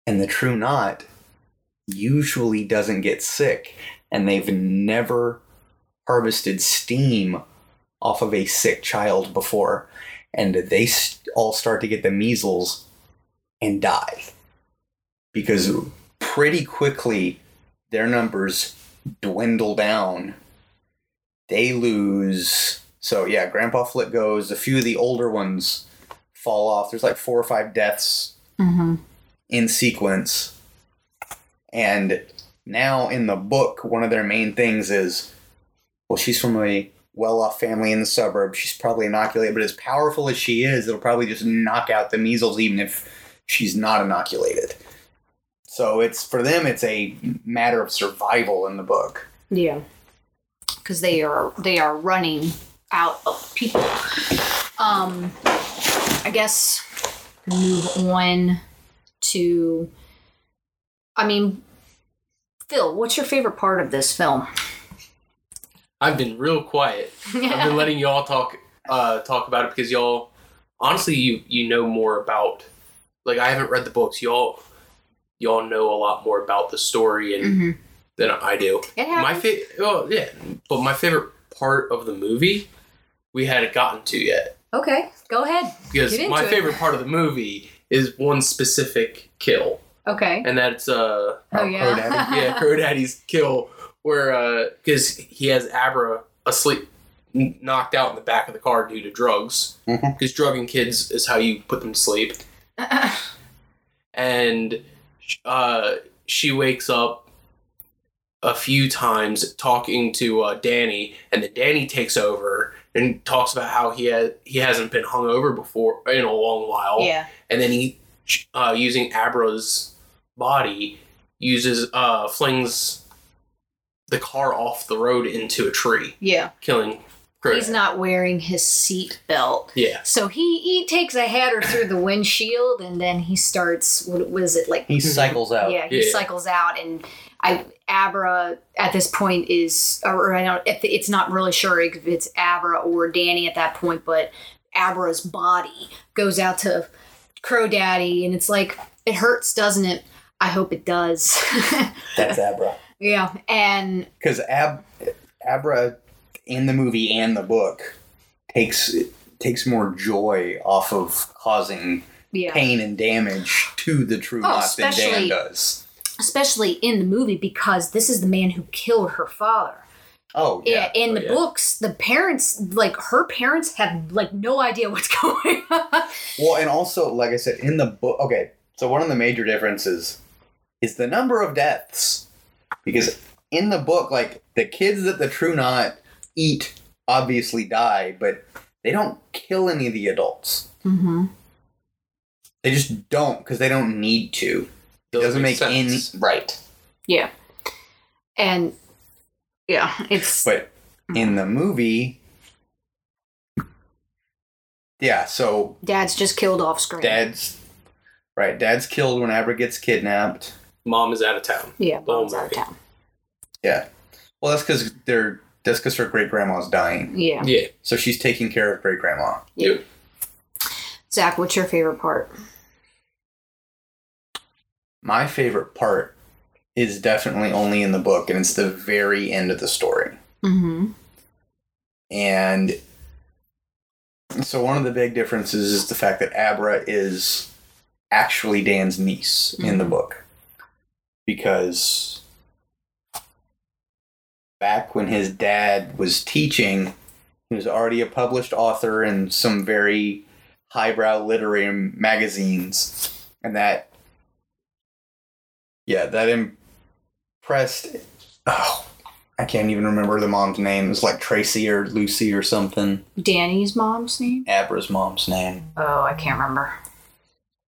Speaker 1: And the true knot usually doesn't get sick, and they've never harvested steam off of a sick child before, and they all start to get the measles and die because pretty quickly their numbers dwindle down. They lose. So yeah, Grandpa Flick goes. A few of the older ones fall off. There's like four or five deaths
Speaker 3: Mm-hmm.
Speaker 1: in sequence. And now in the book, one of their main things is well, she's from a well off family in the suburbs. She's probably inoculated, but as powerful as she is, it'll probably just knock out the measles even if she's not inoculated. So it's for them, it's a matter of survival in the book.
Speaker 3: Yeah. Because they are they are running out of people. Um I guess move on to I mean Phil, what's your favorite part of this film?
Speaker 2: I've been real quiet. I've been letting y'all talk uh, talk about it because y'all honestly you you know more about like I haven't read the books. Y'all y'all know a lot more about the story and
Speaker 3: Mhm.
Speaker 2: than I do.
Speaker 3: It
Speaker 2: My favorite, well, yeah, but my favorite part of the movie we hadn't gotten to yet
Speaker 3: Okay, go ahead.
Speaker 2: because my
Speaker 3: it.
Speaker 2: favorite part of the movie is one specific kill,
Speaker 3: Okay.
Speaker 2: and that's uh
Speaker 3: Oh
Speaker 1: Oh,
Speaker 3: yeah.
Speaker 1: Daddy?
Speaker 2: yeah Crow Daddy's kill where because he has Abra asleep knocked out in the back of the car due to drugs. Because drugging kids is how you put them to sleep. And uh, she wakes up a few times talking to uh, Danny, and then Danny takes over and talks about how he has he hasn't been hungover before in a long while,
Speaker 3: yeah.
Speaker 2: and then he uh, using Abra's body uses uh, flings the car off the road into a tree,
Speaker 3: Yeah.
Speaker 2: killing. Crow
Speaker 3: He's not wearing his seat belt.
Speaker 2: Yeah,
Speaker 3: So he, he takes a header through the windshield and then he starts what was it like
Speaker 1: He cycles out.
Speaker 3: Yeah, he
Speaker 2: Yeah.
Speaker 3: cycles out, and I Abra at this point is, or I don't, if it's not really sure if it's Abra or Danny at that point, but Abra's body goes out to Crow Daddy, and it's like it hurts, doesn't it? I hope it does.
Speaker 1: That's Abra.
Speaker 3: Yeah, and
Speaker 1: Because Ab- Abra in the movie and the book takes takes more joy off of causing
Speaker 3: yeah,
Speaker 1: pain and damage to the true
Speaker 3: Oh,
Speaker 1: than Dan
Speaker 3: especially-
Speaker 1: does.
Speaker 3: especially in the movie because this is the man who killed her father.
Speaker 1: Oh
Speaker 3: Yeah,
Speaker 1: yeah.
Speaker 3: in
Speaker 2: Oh,
Speaker 3: the
Speaker 2: yeah.
Speaker 3: books, the parents, like her parents, have like no idea what's going on.
Speaker 1: Well, and also, like I said, in the book, okay, so one of the major differences is the number of deaths. Because in the book, like, the kids that the True Knot eat obviously die, but they don't kill any of the adults.
Speaker 3: mm-hmm.
Speaker 1: They just don't, because they don't need to. It doesn't make any.
Speaker 2: sense.
Speaker 1: Right.
Speaker 3: Yeah. And yeah, it's
Speaker 1: But in the movie. Yeah, so
Speaker 3: dad's just killed off screen.
Speaker 1: dad's. Right, dad's killed when Abra gets kidnapped.
Speaker 2: Mom is out of town.
Speaker 3: Yeah, mom's out of town.
Speaker 1: Yeah. Well, that's because they're that's because her great grandma's dying,
Speaker 3: Yeah.
Speaker 2: Yeah,
Speaker 1: so she's taking care of great grandma.
Speaker 2: yeah.
Speaker 3: Zach, what's your favorite part?
Speaker 1: My favorite part is definitely only in the book, and it's the very end of the story.
Speaker 3: Mm-hmm.
Speaker 1: And so one of the big differences is the fact that Abra is actually Dan's niece in the
Speaker 3: Mhm.
Speaker 1: book, because back when his dad was teaching, he was already a published author in some very highbrow literary magazines, and that, yeah, that impressed. Oh, I can't even remember the mom's name. It was like Tracy or Lucy or something.
Speaker 3: Danny's mom's name?
Speaker 1: Abra's mom's name.
Speaker 3: Oh, I can't remember.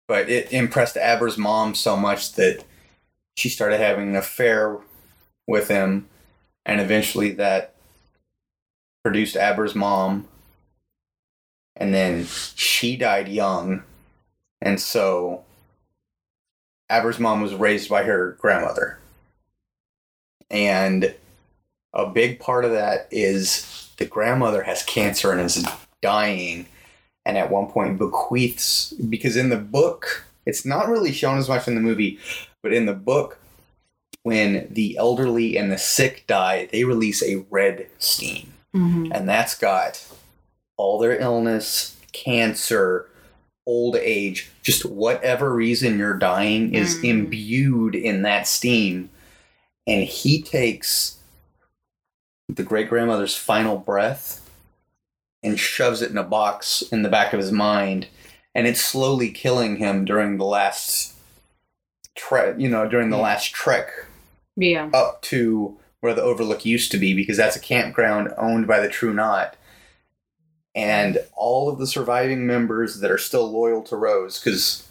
Speaker 1: But it impressed Abra's mom so much that she started having an affair with him, and eventually that produced Abra's mom. And then she died young, and so Abra's mom was raised by her grandmother. And a big part of that is the grandmother has cancer and is dying and at one point bequeaths because in the book it's not really shown as much in the movie but in the book when the elderly and the sick die, they release a red steam.
Speaker 3: Mhm.
Speaker 1: And that's got all their illness, cancer, old age, just whatever reason you're dying is
Speaker 3: Mm.
Speaker 1: imbued in that steam. And he takes the great grandmother's final breath and shoves it in a box in the back of his mind. And it's slowly killing him during the last trek, you know, during the last trek
Speaker 3: Yeah.
Speaker 1: up to where the Overlook used to be because that's a campground owned by the True Knot. And all of the surviving members that are still loyal to Rose, because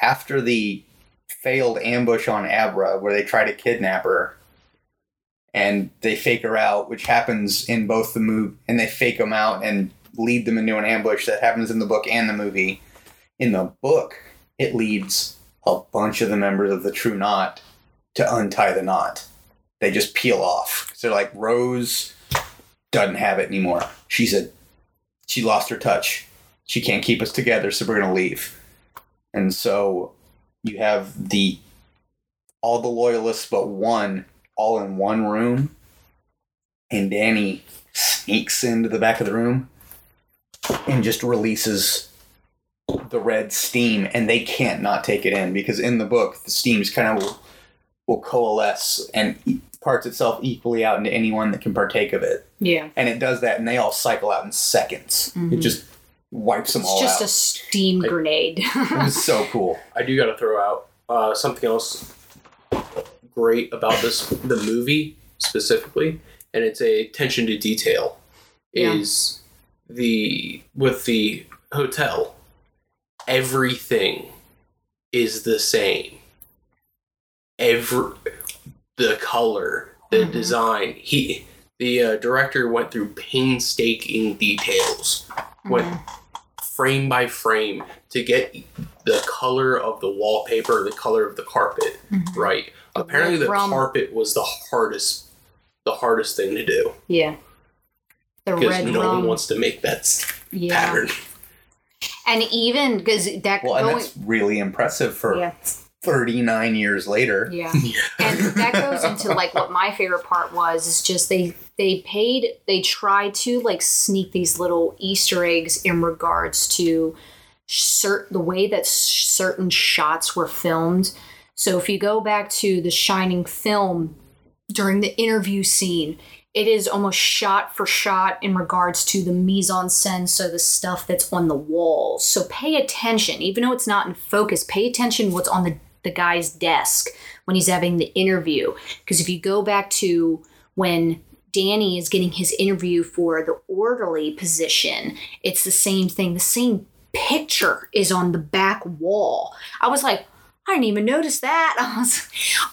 Speaker 1: after the failed ambush on Abra, where they try to kidnap her and they fake her out, which happens in both the movie, and they fake them out and lead them into an ambush that happens in the book and the movie. In the book, it leads a bunch of the members of the True Knot to untie the knot. They just peel off. So they're like, Rose doesn't have it anymore. She said she lost her touch. She can't keep us together, so we're gonna leave. And so you have the all the loyalists but one all in one room, and Danny sneaks into the back of the room and just releases the red steam, and they can't not take it in because in the book the steam's kind of will, will coalesce and e- parts itself equally out into anyone that can partake of it,
Speaker 3: Yeah.
Speaker 1: and it does that, and they all cycle out in seconds. It
Speaker 3: Mhm.
Speaker 1: just wipes them all.
Speaker 3: It's
Speaker 1: all
Speaker 3: just
Speaker 1: out.
Speaker 3: a steam grenade.
Speaker 1: it was so cool.
Speaker 2: I do got to throw out uh, something else great about this the movie specifically, and it's a attention to detail.
Speaker 3: Yeah.
Speaker 2: Is the with the hotel, everything is the same. Every the color, the
Speaker 3: Mhm.
Speaker 2: design. He the uh, director went through painstaking details went frame by frame to get the color of the wallpaper, the color of the carpet
Speaker 3: Mhm.
Speaker 2: right. Apparently, the
Speaker 3: rum.
Speaker 2: carpet was the hardest, the hardest thing to do
Speaker 3: Yeah. The
Speaker 2: because
Speaker 3: red
Speaker 2: no
Speaker 3: rum.
Speaker 2: one wants to make that
Speaker 3: yeah.
Speaker 2: pattern.
Speaker 3: And even because that
Speaker 1: Well, and
Speaker 3: going.
Speaker 1: that's really impressive for
Speaker 3: Yeah.
Speaker 1: 39 years later.
Speaker 3: Yeah. and that goes into like what my favorite part was is just they they paid they tried to like sneak these little easter eggs in regards to certain the way that certain shots were filmed so if you go back to the shining film during the interview scene it is almost shot for shot in regards to the mise en scène so the stuff that's on the walls so pay attention even though it's not in focus pay attention what's on the the guy's desk when he's having the interview. Because if you go back to when Danny is getting his interview for the orderly position, it's the same thing. The same picture is on the back wall. I was like, I didn't even notice that.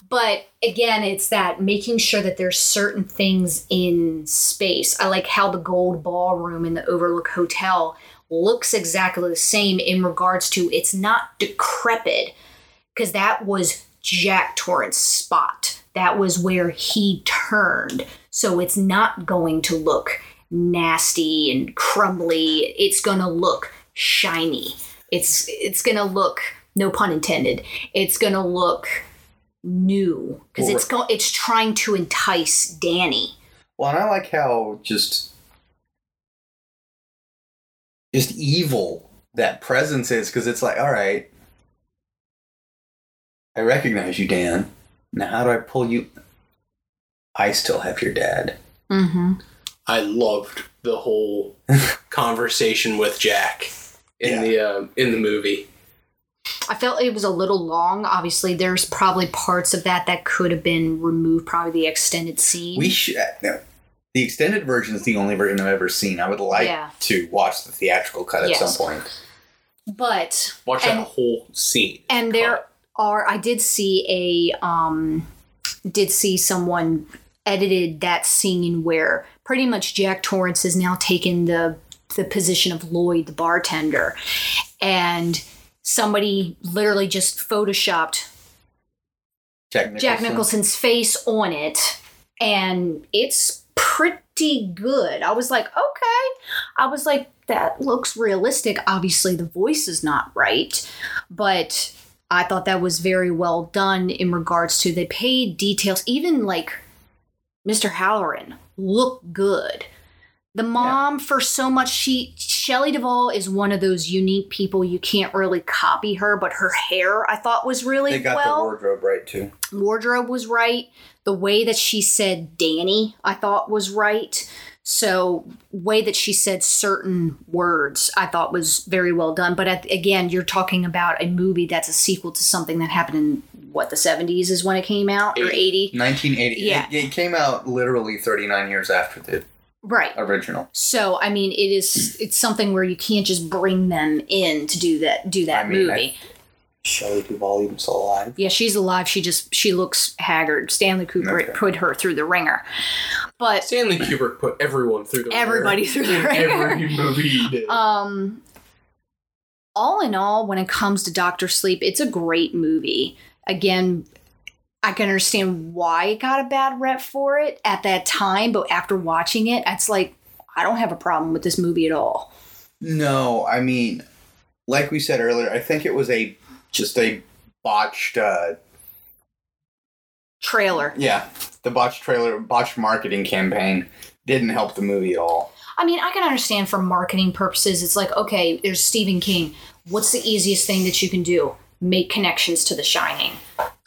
Speaker 3: But again, it's that making sure that there's certain things in space. I like how the gold ballroom in the Overlook Hotel looks exactly the same in regards to it's not decrepit because that was Jack Torrance's spot. That was where he turned. So it's not going to look nasty and crumbly. It's going to look shiny. It's it's going to look no pun intended. It's going to look new because
Speaker 1: Well,
Speaker 3: it's go- it's trying to entice Danny.
Speaker 1: Well, and I like how just just evil that presence is because it's like, all right, I recognize you, Dan. Now, how do I pull you? I still have your dad.
Speaker 3: Mm-hmm.
Speaker 2: I loved the whole conversation with Jack in
Speaker 1: Yeah.
Speaker 2: the uh, in the movie.
Speaker 3: I felt it was a little long. Obviously, there's probably parts of that that could have been removed. Probably the extended scene.
Speaker 1: We should. No, the extended version is the only version I've ever seen. I would like
Speaker 3: Yeah.
Speaker 1: to watch the theatrical cut at
Speaker 3: Yes.
Speaker 1: some point.
Speaker 3: but
Speaker 2: Watch
Speaker 3: And-
Speaker 2: that whole scene.
Speaker 3: and there are i did see a um did see someone edited that scene where pretty much jack torrance has now taken the the position of lloyd the bartender and somebody literally just photoshopped
Speaker 1: Jack Nicholson.
Speaker 3: jack nicholson's face on it and it's pretty good i was like okay i was like that looks realistic obviously the voice is not right but I thought that was very well done in regards to they paid details, even like Mr. Hallorann looked good. The mom, for so much, she Shelley Duvall is one of those unique people you can't really copy her, but her hair I thought was really
Speaker 1: They got
Speaker 3: well
Speaker 1: the wardrobe right too.
Speaker 3: wardrobe was right. The way that she said Danny, I thought was right. So, way that she said certain words, I thought was very well done. But at, again, you're talking about a movie that's a sequel to something that happened in what the 70s is when it came out or 80.
Speaker 1: 1980.
Speaker 3: Yeah.
Speaker 1: It, it came out literally 39 years after the
Speaker 3: Right.
Speaker 1: original.
Speaker 3: So, I mean, it is it's something where you can't just bring them in to do that do that
Speaker 1: I mean,
Speaker 3: movie.
Speaker 1: Shelley Duvall even still alive.
Speaker 3: Yeah, she's alive. She just she looks haggard. Stanley Kubrick
Speaker 1: Okay.
Speaker 3: put her through the ringer. But
Speaker 2: Stanley Kubrick put everyone through the
Speaker 3: Everybody
Speaker 2: ringer
Speaker 3: through the
Speaker 2: in
Speaker 3: ringer.
Speaker 2: every movie he did.
Speaker 3: Um, all in all, when it comes to Doctor Sleep, it's a great movie. Again, I can understand why it got a bad rep for it at that time, but after watching it, it's like I don't have a problem with this movie at all.
Speaker 1: No, I mean, like we said earlier, I think it was a just a botched. uh
Speaker 3: Trailer.
Speaker 1: Yeah, the botched trailer, botched marketing campaign didn't help the movie at all.
Speaker 3: I mean, I can understand for marketing purposes. It's like, okay, there's Stephen King. What's the easiest thing that you can do? Make connections to The Shining.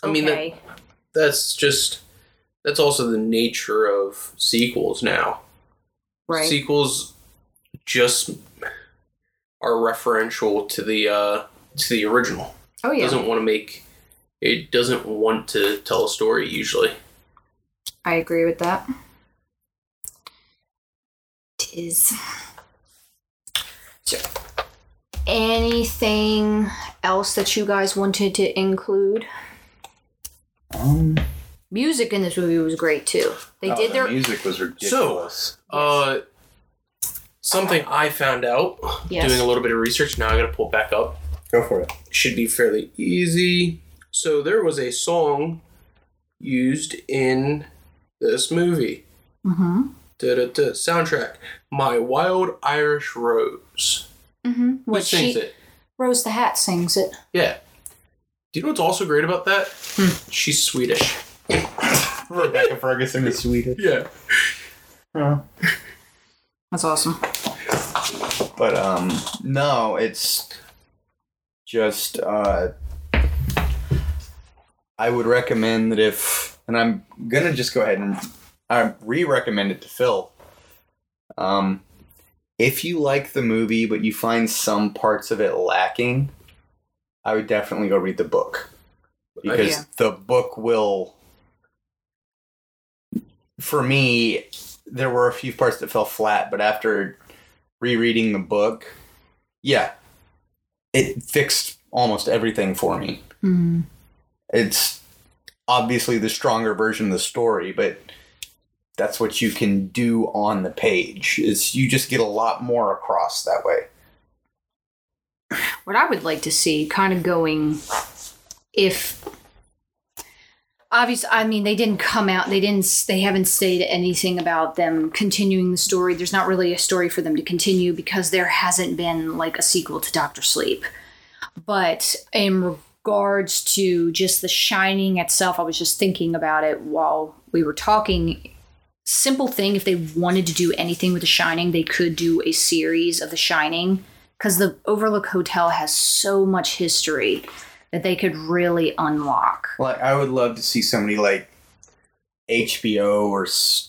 Speaker 2: I mean, that-
Speaker 3: Okay.
Speaker 2: That's just that's also the nature of sequels now.
Speaker 3: right.
Speaker 2: Sequels just are referential to the uh to the original.
Speaker 3: oh
Speaker 2: It
Speaker 3: yeah,
Speaker 2: doesn't want to make it doesn't want to tell a story usually.
Speaker 3: I agree with that. Tis. So, anything else that you guys wanted to include?
Speaker 1: Um,
Speaker 3: Music in this movie was great too. They
Speaker 1: oh,
Speaker 3: did
Speaker 1: the
Speaker 3: their
Speaker 1: music was ridiculous.
Speaker 2: Uh something I found out
Speaker 3: Yes.
Speaker 2: doing a little bit of research. Now I got to pull it back up.
Speaker 1: Go for it.
Speaker 2: should be fairly easy. So there was a song used in this movie.
Speaker 3: mm-hmm.
Speaker 2: Da-da-da, soundtrack. My Wild Irish Rose.
Speaker 3: Mm-hmm.
Speaker 2: Who
Speaker 3: What
Speaker 2: sings
Speaker 3: she
Speaker 2: it?
Speaker 3: Rose the Hat sings it.
Speaker 2: Yeah. Do you know what's also great about that?
Speaker 3: Hmm.
Speaker 2: She's Swedish.
Speaker 1: Rebecca Ferguson is Swedish.
Speaker 2: Yeah.
Speaker 3: That's awesome.
Speaker 1: But um no, it's just uh I would recommend that if and I'm gonna just go ahead and I re-recommend it to Phil. Um if you like the movie but you find some parts of it lacking, I would definitely go read the book. Because
Speaker 3: Yeah.
Speaker 1: the book will for me there were a few parts that fell flat, but after rereading the book, yeah, it fixed almost everything for me.
Speaker 3: Mm.
Speaker 1: It's obviously the stronger version of the story, but that's what you can do on the page. Is you just get a lot more across that way.
Speaker 3: What I would like to see kind of going if obviously I mean they didn't come out they didn't they haven't stated anything about them continuing the story. There's not really a story for them to continue because there hasn't been like a sequel to Doctor Sleep. But in regards to just the shining itself I was just thinking about it while we were talking. Simple thing if they wanted to do anything with the shining they could do a series of the shining because the Overlook Hotel has so much history that they could really unlock.
Speaker 1: Like I would love to see somebody like HBO or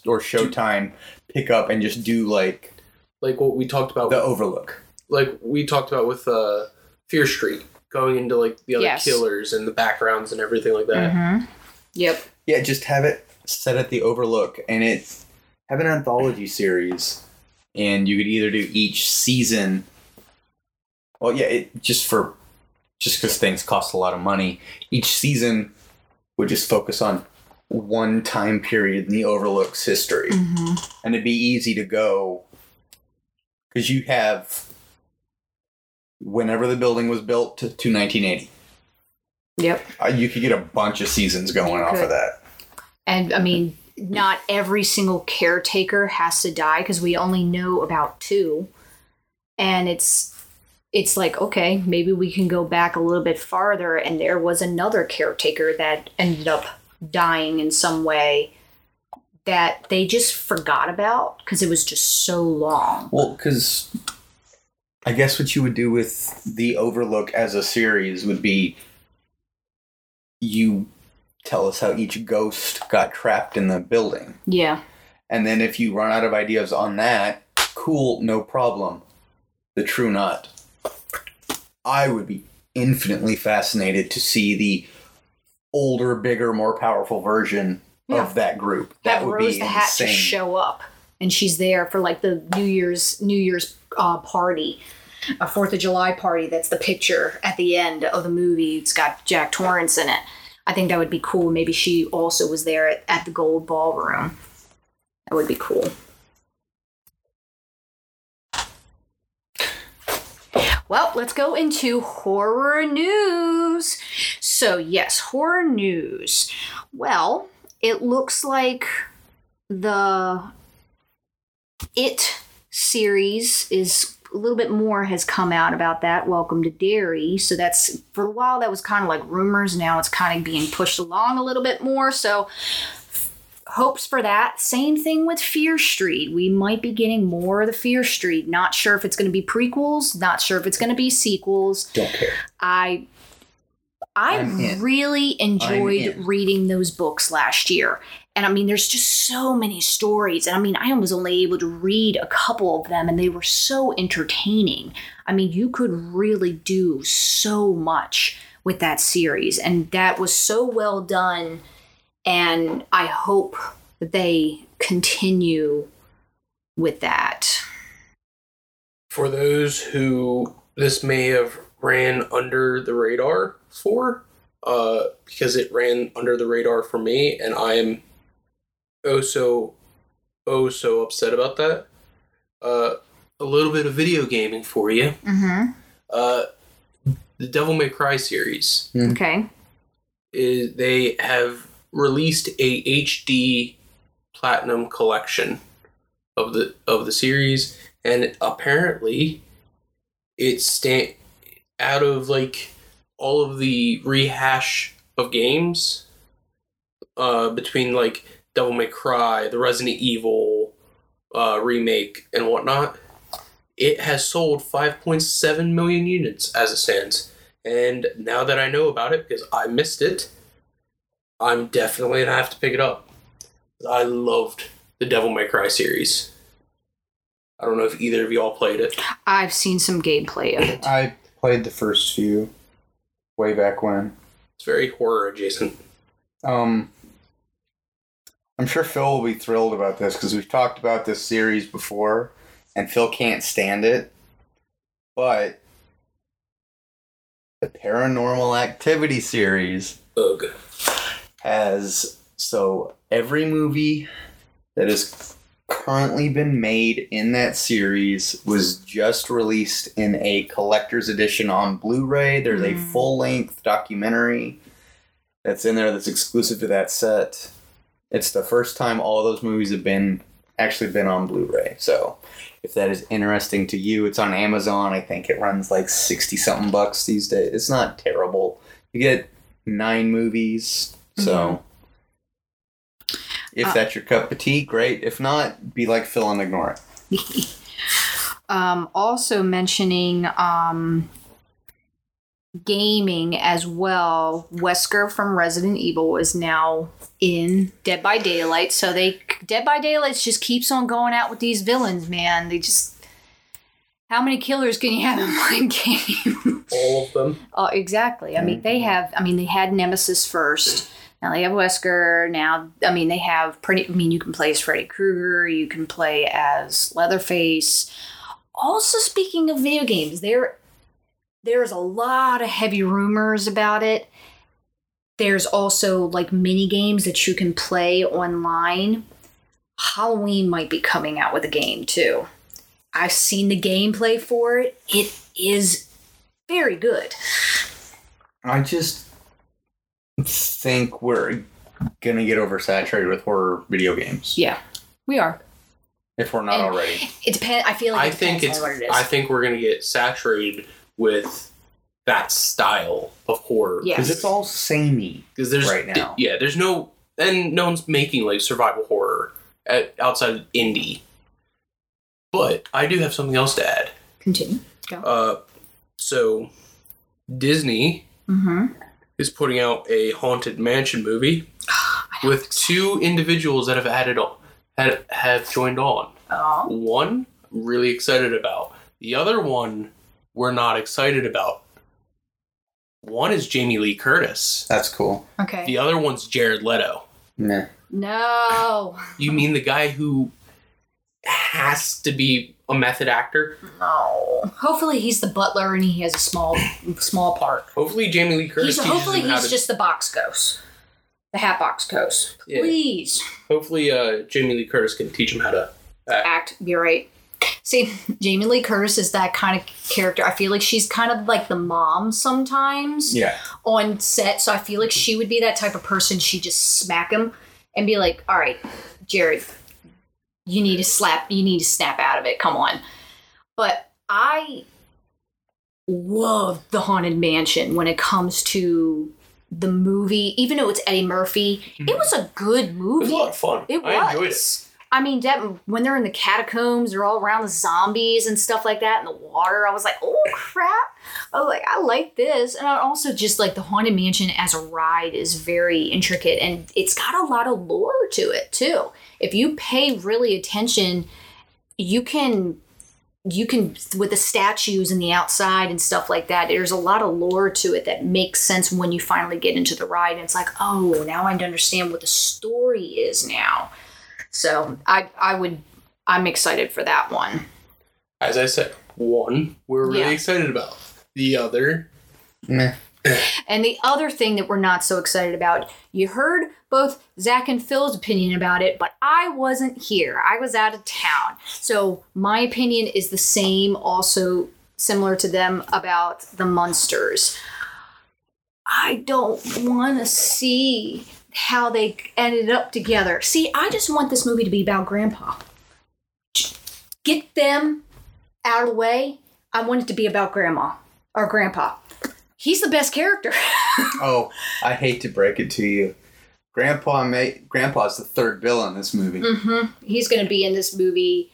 Speaker 1: or Showtime pick up and just do like
Speaker 2: Like what we talked about
Speaker 1: the Overlook.
Speaker 2: like we talked about with uh Fear Street going into like the other
Speaker 3: Yes.
Speaker 2: killers and the backgrounds and everything like that.
Speaker 3: Mm-hmm. Yep.
Speaker 1: Yeah, just have it set at the Overlook, and it have an anthology series, and you could either do each season. Well, yeah, it just for just because things cost a lot of money. Each season would just focus on one time period in the Overlook's history,
Speaker 3: Mm-hmm.
Speaker 1: and it'd be easy to go because you have whenever the building was built to, to 1980.
Speaker 3: Yep.
Speaker 1: Uh, you could get a bunch of seasons going
Speaker 3: You
Speaker 1: off
Speaker 3: could.
Speaker 1: of that.
Speaker 3: And I mean, not every single caretaker has to die because we only know about two. And it's it's like okay maybe we can go back a little bit farther and there was another caretaker that ended up dying in some way that they just forgot about because it was just so long
Speaker 1: Well, because I guess what you would do with the Overlook as a series would be you tell us how each ghost got trapped in the building.
Speaker 3: yeah
Speaker 1: And then if you run out of ideas on that, cool, no problem. The True Knot. I would be infinitely fascinated to see the older, bigger, more powerful version
Speaker 3: Yeah.
Speaker 1: of that group.
Speaker 3: that,
Speaker 1: That would
Speaker 3: Rose
Speaker 1: be
Speaker 3: the Hat
Speaker 1: insane.
Speaker 3: just show up, and she's there for like the New Year's New Year's uh, party, a Fourth of July party. That's the picture at the end of the movie. It's got Jack Torrance in it. I think that would be cool. Maybe she also was there at, at the Gold Ballroom. That would be cool. Well, let's go into horror news. So, yes, horror news. Well, it looks like the It series is a little bit more has come out about that. Welcome to Derry. So that's for a while that was kind of like rumors. Now it's kind of being pushed along a little bit more. So hopes for that. Same thing with Fear Street. We might be getting more of the Fear Street. Not sure if it's going to be prequels. Not sure if it's going to be sequels.
Speaker 1: Don't care.
Speaker 3: I I
Speaker 1: I'm
Speaker 3: really enjoyed reading those books last year. And I mean, there's just so many stories. And I mean, I was only able to read a couple of them, and they were so entertaining. I mean, you could really do so much with that series. And that was so well done. And I hope they continue with that.
Speaker 2: For those who this may have ran under the radar for, uh, because it ran under the radar for me, and I am oh so oh so upset about that. Uh, a little bit of video gaming for you.
Speaker 3: Mm-hmm.
Speaker 2: Uh, the Devil May Cry series
Speaker 3: Okay.
Speaker 2: is they have released a HD platinum collection of the of the series, and apparently, it's sta- out of like all of the rehash of games uh, between like Devil May Cry, the Resident Evil uh, remake, and whatnot. It has sold 5.7 million units as it stands. And now that I know about it, because I missed it, I'm definitely gonna have to pick it up. I loved the Devil May Cry series. I don't know if either of y'all played it.
Speaker 3: I've seen some gameplay of it.
Speaker 1: I played the first few way back when.
Speaker 2: It's very horror adjacent.
Speaker 1: Um, I'm sure Phil will be thrilled about this because we've talked about this series before, and Phil can't stand it. But the Paranormal Activity series
Speaker 2: Ugh.
Speaker 1: Has so every movie that has currently been made in that series was just released in a collector's edition on Blu-ray. There's a
Speaker 3: Mm.
Speaker 1: full-length documentary that's in there that's exclusive to that set. It's the first time all those movies have been actually been on Blu-ray. So if that is interesting to you, it's on Amazon. I think it runs like 60 something bucks these days. It's not terrible. You get nine movies. So if
Speaker 3: Uh,
Speaker 1: that's your cup of tea, great. If not, be like Phil and ignore it.
Speaker 3: um, also mentioning um, gaming as well. Wesker from Resident Evil is now in Dead by Daylight, so they Dead by Daylight just keeps on going out with these villains, man. They just how many killers can you have in one game?
Speaker 2: All of them.
Speaker 3: Oh, exactly. I mean, they have. I mean, they had Nemesis first. Now they have Wesker. Now, I mean, they have pretty. I mean, you can play as Freddy Krueger. You can play as Leatherface. Also, speaking of video games, there there's a lot of heavy rumors about it. There's also like mini games that you can play online. Halloween might be coming out with a game too. I've seen the gameplay for it. It is very good.
Speaker 1: I just think we're gonna get oversaturated with horror video games
Speaker 3: Yeah, we are.
Speaker 1: if we're not
Speaker 3: And-
Speaker 1: already.
Speaker 3: It depends. I feel like
Speaker 2: I
Speaker 3: it
Speaker 2: think it's.
Speaker 3: on what it is.
Speaker 2: I think we're gonna get saturated with that style of horror.
Speaker 3: Yeah.
Speaker 1: Because it's all samey.
Speaker 2: because there's
Speaker 1: right now.
Speaker 2: yeah, there's no and no one's making like survival horror at, outside of indie. But I do have something else to add.
Speaker 3: Continue.
Speaker 2: Uh, so Disney
Speaker 3: Mm-hmm.
Speaker 2: Is putting out a haunted mansion movie with two individuals that have added on had, have joined on.
Speaker 3: Oh.
Speaker 2: One I'm really excited about. The other one we're not excited about. One is Jamie Lee Curtis.
Speaker 1: That's cool.
Speaker 3: Okay.
Speaker 2: The other one's Jared Leto.
Speaker 1: Nah.
Speaker 3: No.
Speaker 2: You mean the guy who has to be a method actor?
Speaker 3: No. Hopefully he's the butler and he has a small small part.
Speaker 2: Hopefully Jamie Lee Curtis
Speaker 3: He's hopefully
Speaker 2: him how
Speaker 3: he's
Speaker 2: to.
Speaker 3: just the box ghost. The hat box ghost.
Speaker 2: Yeah.
Speaker 3: Please.
Speaker 2: hopefully uh, Jamie Lee Curtis can teach him how to.
Speaker 3: Act. You're right. See, Jamie Lee Curtis is that kind of character. I feel like she's kind of like the mom sometimes
Speaker 1: Yeah.
Speaker 3: on set. So I feel like she would be that type of person. She just smack him and be like, "All right, Jared, you need to slap. You need to snap out of it. Come on." But I love the Haunted Mansion when it comes to the movie. Even though it's Eddie Murphy, mm-hmm. it was a good movie It
Speaker 2: was a lot of fun.
Speaker 3: It was.
Speaker 2: I enjoyed it.
Speaker 3: I mean, that when they're in the catacombs, they're all around the zombies and stuff like that in the water. I was like, oh crap! I was like, I like this, and I also just like the haunted mansion as a ride is very intricate and it's got a lot of lore to it too. If you pay really attention, you can you can with the statues and the outside and stuff like that there's a lot of lore to it that makes sense when you finally get into the ride and it's like oh now i understand what the story is now so i i would i'm excited for that one
Speaker 2: As I said, one we're really
Speaker 3: Yeah.
Speaker 2: excited about. The other,
Speaker 1: Meh.
Speaker 3: and the other thing that we're not so excited about you heard both zach and phil's opinion about it but i wasn't here i was out of town so my opinion is the same also similar to them about the monsters I don't want to see how they ended up together. See, I just want this movie to be about Grandpa. Get them out of the way. I want it to be about Grandma or Grandpa. He's the best character.
Speaker 1: Oh, I hate to break it to you. Grandpa may Grandpa's the third bill in this movie.
Speaker 3: Mm-hmm. He's going to be in this movie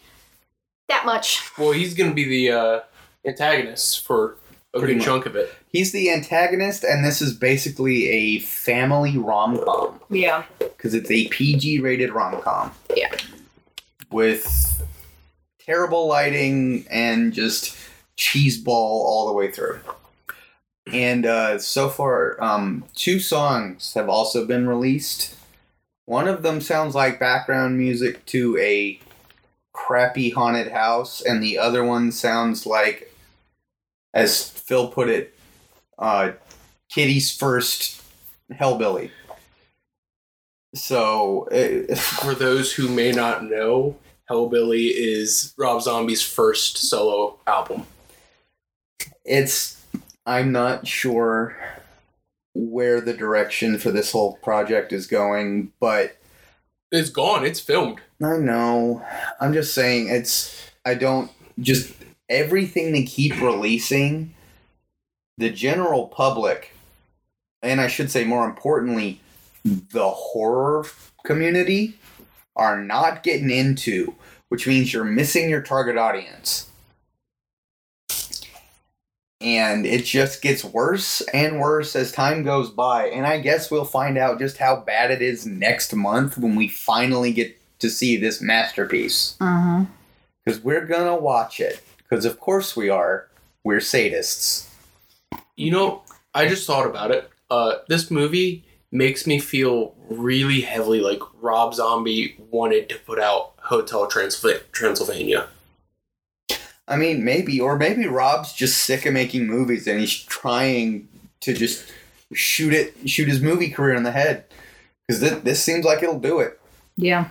Speaker 3: that much.
Speaker 2: well, he's going to be the uh, antagonist for a
Speaker 1: Pretty
Speaker 2: good
Speaker 1: much.
Speaker 2: chunk of it.
Speaker 1: He's the antagonist, and this is basically a family rom com
Speaker 3: Yeah.
Speaker 1: because it's a PG rated rom com.
Speaker 3: Yeah.
Speaker 1: With terrible lighting and just cheeseball all the way through. And uh, so far, um, two songs have also been released. One of them sounds like background music to a crappy haunted house, and the other one sounds like, as Phil put it, uh, Kitty's first Hellbilly. So, uh,
Speaker 2: For those who may not know, Hellbilly is Rob Zombie's first solo album.
Speaker 1: it's I'm not sure where the direction for this whole project is going, but
Speaker 2: It's gone. It's filmed.
Speaker 1: I know. I'm just saying it's I don't just everything they keep releasing the general public and I should say more importantly the horror community are not getting into, which means you're missing your target audience. And it just gets worse and worse as time goes by. And I guess we'll find out just how bad it is next month when we finally get to see this masterpiece.
Speaker 3: Uh-huh.
Speaker 1: Because we're gonna watch it. Because of course we are. We're sadists.
Speaker 2: You know, I just thought about it. Uh, this movie makes me feel really heavily like Rob Zombie wanted to put out Hotel Transylva- Transylvania.
Speaker 1: I mean, maybe, or maybe Rob's just sick of making movies and he's trying to just shoot it, shoot his movie career in the head. Because this, this seems like it'll do it.
Speaker 3: Yeah.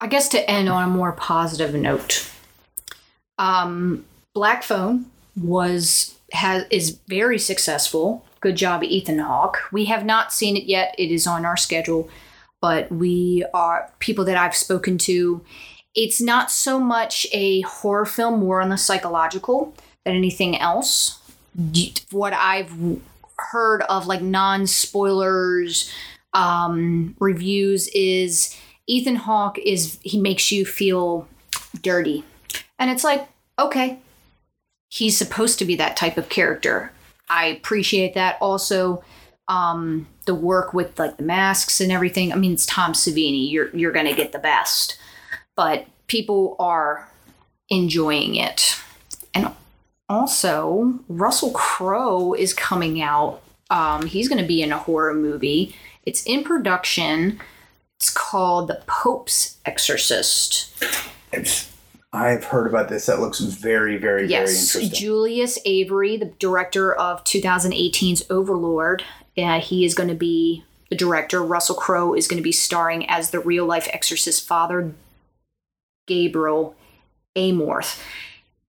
Speaker 3: I guess to end on a more positive note, um, Black Phone was has is very successful. Good job, Ethan Hawke. We have not seen it yet. It is on our schedule, but we are people that I've spoken to. It's not so much a horror film, more on the psychological. than anything else. What I've heard of like non spoilers um, reviews is Ethan Hawke is he makes you feel dirty, and it's like okay, he's supposed to be that type of character. I appreciate that. Also, um, the work with like the masks and everything. I mean, it's Tom Savini. You're you're gonna get the best, but people are enjoying it, and also Russell Crowe is coming out. Um, he's gonna be in a horror movie. It's in production. It's called The Pope's Exorcist.
Speaker 1: I've heard about this. That looks very, very, very
Speaker 3: Yes,
Speaker 1: interesting.
Speaker 3: Julius Avery, the director of 2018's Overlord, uh, he is going to be the director. Russell Crowe is going to be starring as the real life exorcist father, Gabriel Amorth.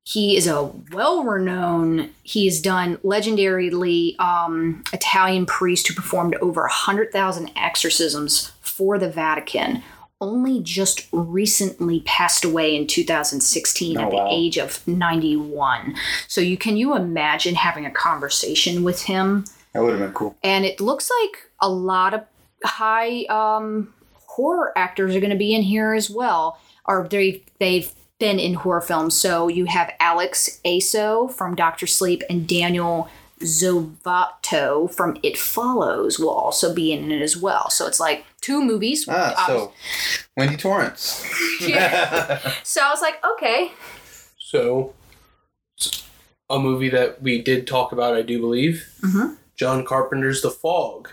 Speaker 3: He is a well renowned, he's done legendarily um, Italian priest who performed over 100,000 exorcisms for the Vatican. Only just recently passed away in 2016
Speaker 1: Oh,
Speaker 3: at the
Speaker 1: wow.
Speaker 3: age of 91. So you can you imagine having a conversation with him?
Speaker 1: that would have been cool.
Speaker 3: and it looks like a lot of high um, horror actors are going to be in here as well or they they've been in horror films so you have alex Essoe from dr sleep and daniel Zovatto from it follows will also be in it as well so it's like two movies
Speaker 1: Ah, so Wendy Torrance.
Speaker 3: Yeah. so i was like okay
Speaker 2: So, a movie that we did talk about, I do believe,
Speaker 3: Mhm.
Speaker 2: John Carpenter's The Fog.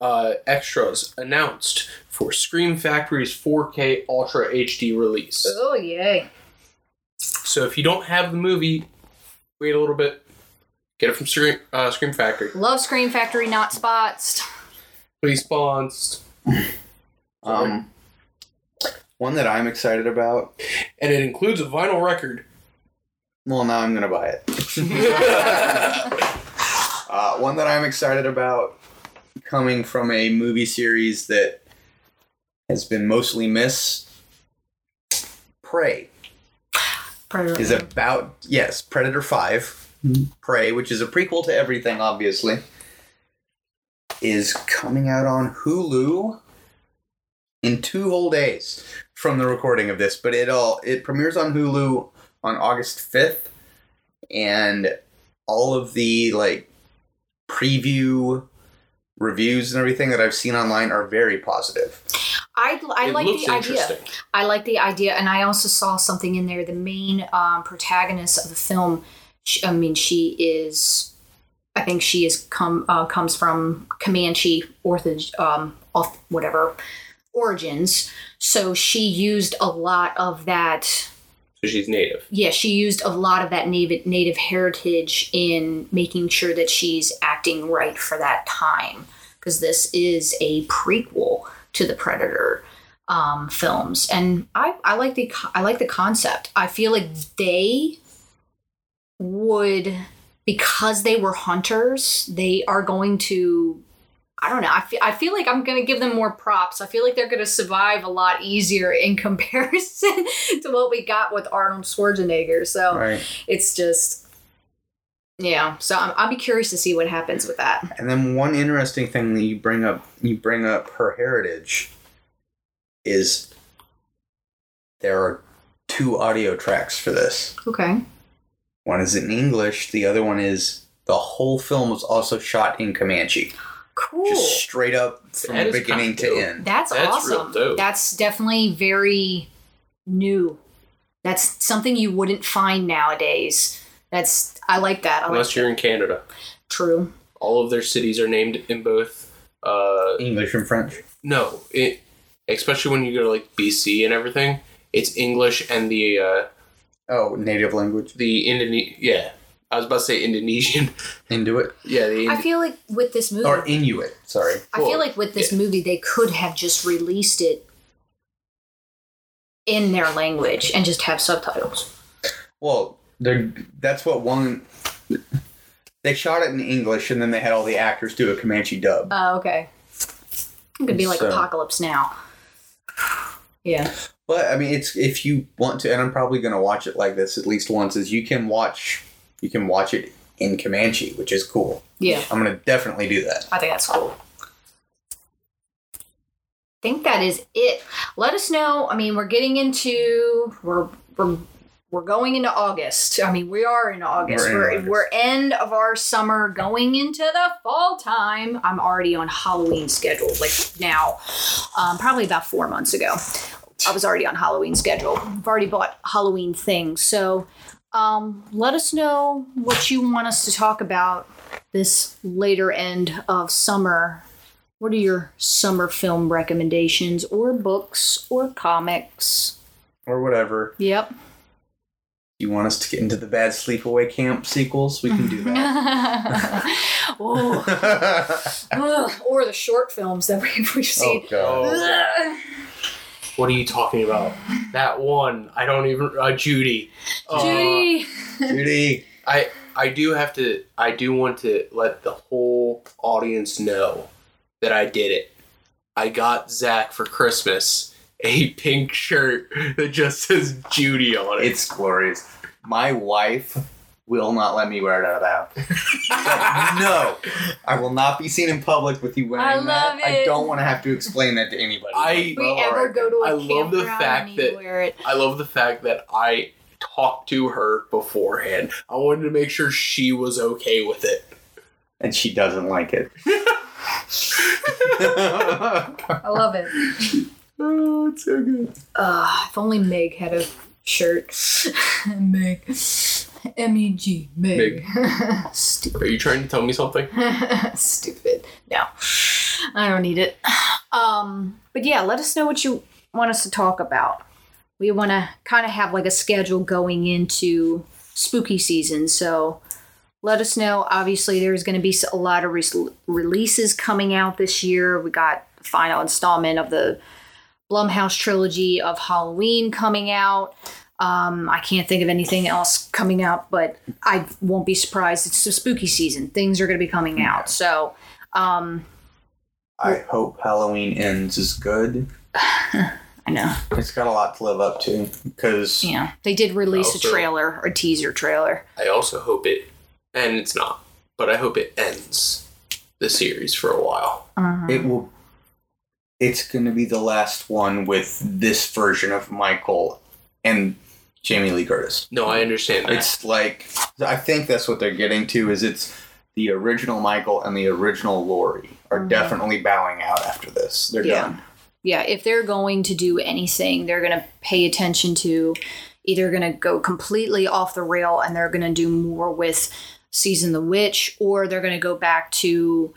Speaker 2: Uh, extras announced for Scream Factory's 4K Ultra HD release.
Speaker 3: oh yay
Speaker 2: So if you don't have the movie, wait a little bit. Get it from Scream, uh, Scream Factory.
Speaker 3: love scream factory not spots
Speaker 2: Please sponsor.
Speaker 1: Um, one that I'm excited about.
Speaker 2: And it includes a vinyl record.
Speaker 1: Well, now I'm gonna buy it. Uh, one that I'm excited about, coming from a movie series that has been mostly missed. Prey is about yes, Predator 5 mm-hmm. Prey, which is a prequel to everything, obviously, is coming out on Hulu in two whole days from the recording of this. But it all it premieres on Hulu on August fifth, and all of the like preview reviews and everything that I've seen online are very positive.
Speaker 3: I, I
Speaker 2: it
Speaker 3: like the idea. I like the idea, and I also saw something in there. The main um, protagonist of the film, she, I mean, she is, I think she is come uh, comes from Comanche ortho, um, auth- whatever origins. So she used a lot of that.
Speaker 2: So she's native.
Speaker 3: Yeah, she used a lot of that native native heritage in making sure that she's acting right for that time, because this is a prequel to the Predator um, films, and I, I like the I like the concept. I feel like they would because they were hunters. They are going to. I don't know. I feel, I feel like I'm going to give them more props. I feel like they're going to survive a lot easier in comparison to what we got with Arnold Schwarzenegger. So
Speaker 1: Right.
Speaker 3: it's just, yeah. So I'm, I'll be curious to see what happens with that.
Speaker 1: And then one interesting thing that you bring up you bring up her heritage is there are two audio tracks for this.
Speaker 3: Okay.
Speaker 1: One is in English, the other one is the whole film was also shot in Comanche.
Speaker 3: Cool.
Speaker 1: Just straight up from
Speaker 2: That is
Speaker 1: beginning
Speaker 2: kinda
Speaker 1: to
Speaker 2: dope.
Speaker 1: end.
Speaker 3: That's,
Speaker 2: That's real
Speaker 3: awesome.
Speaker 2: dope.
Speaker 3: That's definitely very new. That's something you wouldn't find nowadays. That's I like that. I like
Speaker 2: Unless you're in Canada.
Speaker 3: True.
Speaker 2: All of their cities are named in both. Uh,
Speaker 1: English and French.
Speaker 2: no, it, especially when you go to like BC and everything. It's English and the uh,
Speaker 1: Oh, native language.
Speaker 2: the Indonesian, Yeah, I was about to say Indonesian.
Speaker 1: Inuit.
Speaker 2: yeah, the
Speaker 3: I feel like with this movie,
Speaker 1: Or Inuit, sorry.
Speaker 3: I feel like with this
Speaker 2: yeah.
Speaker 3: movie, they could have just released it in their language and just have subtitles.
Speaker 1: Well, they're that's what one they shot it in English and then they had all the actors do a Comanche dub.
Speaker 3: Oh, okay. It could be like
Speaker 1: So-
Speaker 3: Apocalypse Now. Yeah.
Speaker 1: But I mean, it's if you want to, and I'm probably going to watch it like this at least once. Is you can watch you can watch it in Comanche, which is cool.
Speaker 3: Yeah.
Speaker 1: I'm gonna definitely do that.
Speaker 3: I think that's cool. I think that is it. Let us know. I mean, we're getting into we're we're we're going into August. I mean, we are in August.
Speaker 1: We're
Speaker 3: We're
Speaker 1: August.
Speaker 3: we're end of our summer, going into the fall time. I'm already on Halloween schedule. Like now, um, probably about four months ago, I was already on Halloween schedule. I've already bought Halloween things. So, um, let us know what you want us to talk about this later end of summer. What are your summer film recommendations, or books, or comics?
Speaker 1: Or whatever.
Speaker 3: Yep.
Speaker 1: You want us to get into the bad sleepaway camp sequels? We can do that.
Speaker 3: oh, ugh, or the short films that we've, we've
Speaker 1: oh
Speaker 3: seen.
Speaker 1: god.
Speaker 2: What are you talking about? That one. I don't even. Uh, Judy. Uh,
Speaker 3: Judy.
Speaker 1: Judy.
Speaker 2: I I do have to. I do want to let the whole audience know that I did it. I got Zach for Christmas a pink shirt that just says Judy on it.
Speaker 1: It's glorious. My wife will not let me wear it out of the house. no, I will not be seen in public with you wearing
Speaker 3: I love
Speaker 1: that. I don't want to have to explain that to anybody.
Speaker 2: I-
Speaker 3: we ever
Speaker 1: alright
Speaker 3: go to a
Speaker 2: I love the fact that-
Speaker 3: wear it.
Speaker 2: I love the fact that I talked to her beforehand. I wanted to make sure she was okay with it.
Speaker 1: and she doesn't like it.
Speaker 3: I love it.
Speaker 2: Oh, it's so good.
Speaker 3: Uh, if only Meg had a shirt. Meg. M E G. Meg. Stupid.
Speaker 2: Are you trying to tell me something?
Speaker 3: Stupid. No, I don't need it. Um, but yeah, let us know what you want us to talk about. We want to kind of have like a schedule going into spooky season, so let us know. Obviously, there's going to be a lot of re- releases coming out this year. We got the final installment of the Blumhouse trilogy of Halloween coming out. Um, I can't think of anything else coming out, but I won't be surprised. It's the spooky season. Things are going to be coming out. So, um,
Speaker 1: I hope Halloween ends is good.
Speaker 3: I know.
Speaker 1: It's got a lot to live up to because
Speaker 3: Yeah. They did release a trailer, a teaser trailer.
Speaker 2: I also hope it, and it's not, but I hope it ends the series for a while.
Speaker 3: Uh-huh.
Speaker 1: it will. It's going to be the last one with this version of Michael and Jamie Lee Curtis.
Speaker 2: No, I understand that.
Speaker 1: It's like I think that's what they're getting to. Is it's the original Michael and the original Laurie are
Speaker 3: Mhm.
Speaker 1: definitely bowing out after this. They're
Speaker 3: Yeah.
Speaker 1: done.
Speaker 3: yeah, if they're going to do anything, they're going to pay attention to either going to go completely off the rail and they're going to do more with Season the Witch, or they're going to go back to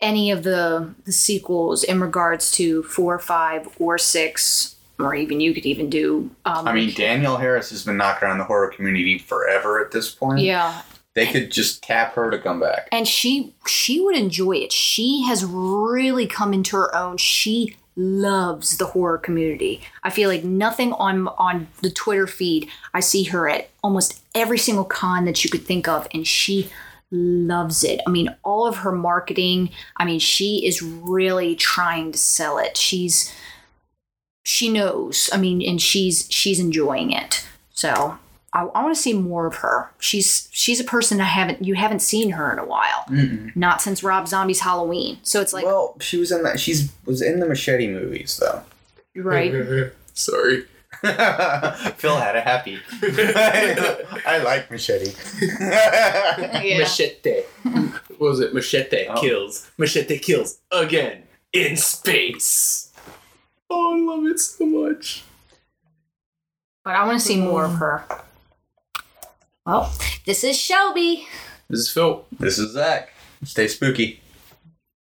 Speaker 3: any of the the sequels in regards to four, five, or six, or even you could even do. Um,
Speaker 1: I mean, Danielle Harris has been knocking around the horror community forever at this point.
Speaker 3: yeah,
Speaker 1: They could just tap her to come back.
Speaker 3: and she she would enjoy it she has really come into her own she loves the horror community i feel like nothing on on the twitter feed i see her at almost every single con that you could think of and she loves it i mean all of her marketing i mean she is really trying to sell it she's she knows i mean and she's she's enjoying it so I, I want to see more of her. She's she's a person I haven't you haven't seen her in a while.
Speaker 1: Mm-mm.
Speaker 3: Not since Rob Zombie's Halloween. So it's like
Speaker 1: well, she was in that. She's was in the Machete movies though.
Speaker 3: right.
Speaker 2: Sorry.
Speaker 1: Phil had a happy. I like Machete.
Speaker 3: Yeah.
Speaker 2: Machete. What was it? Machete
Speaker 1: Oh.
Speaker 2: kills. Machete kills again in space. Oh, I love it so much.
Speaker 3: But I want to see more of her. Well, this is Shelby.
Speaker 2: This is Phil.
Speaker 1: this is Zach. Stay spooky.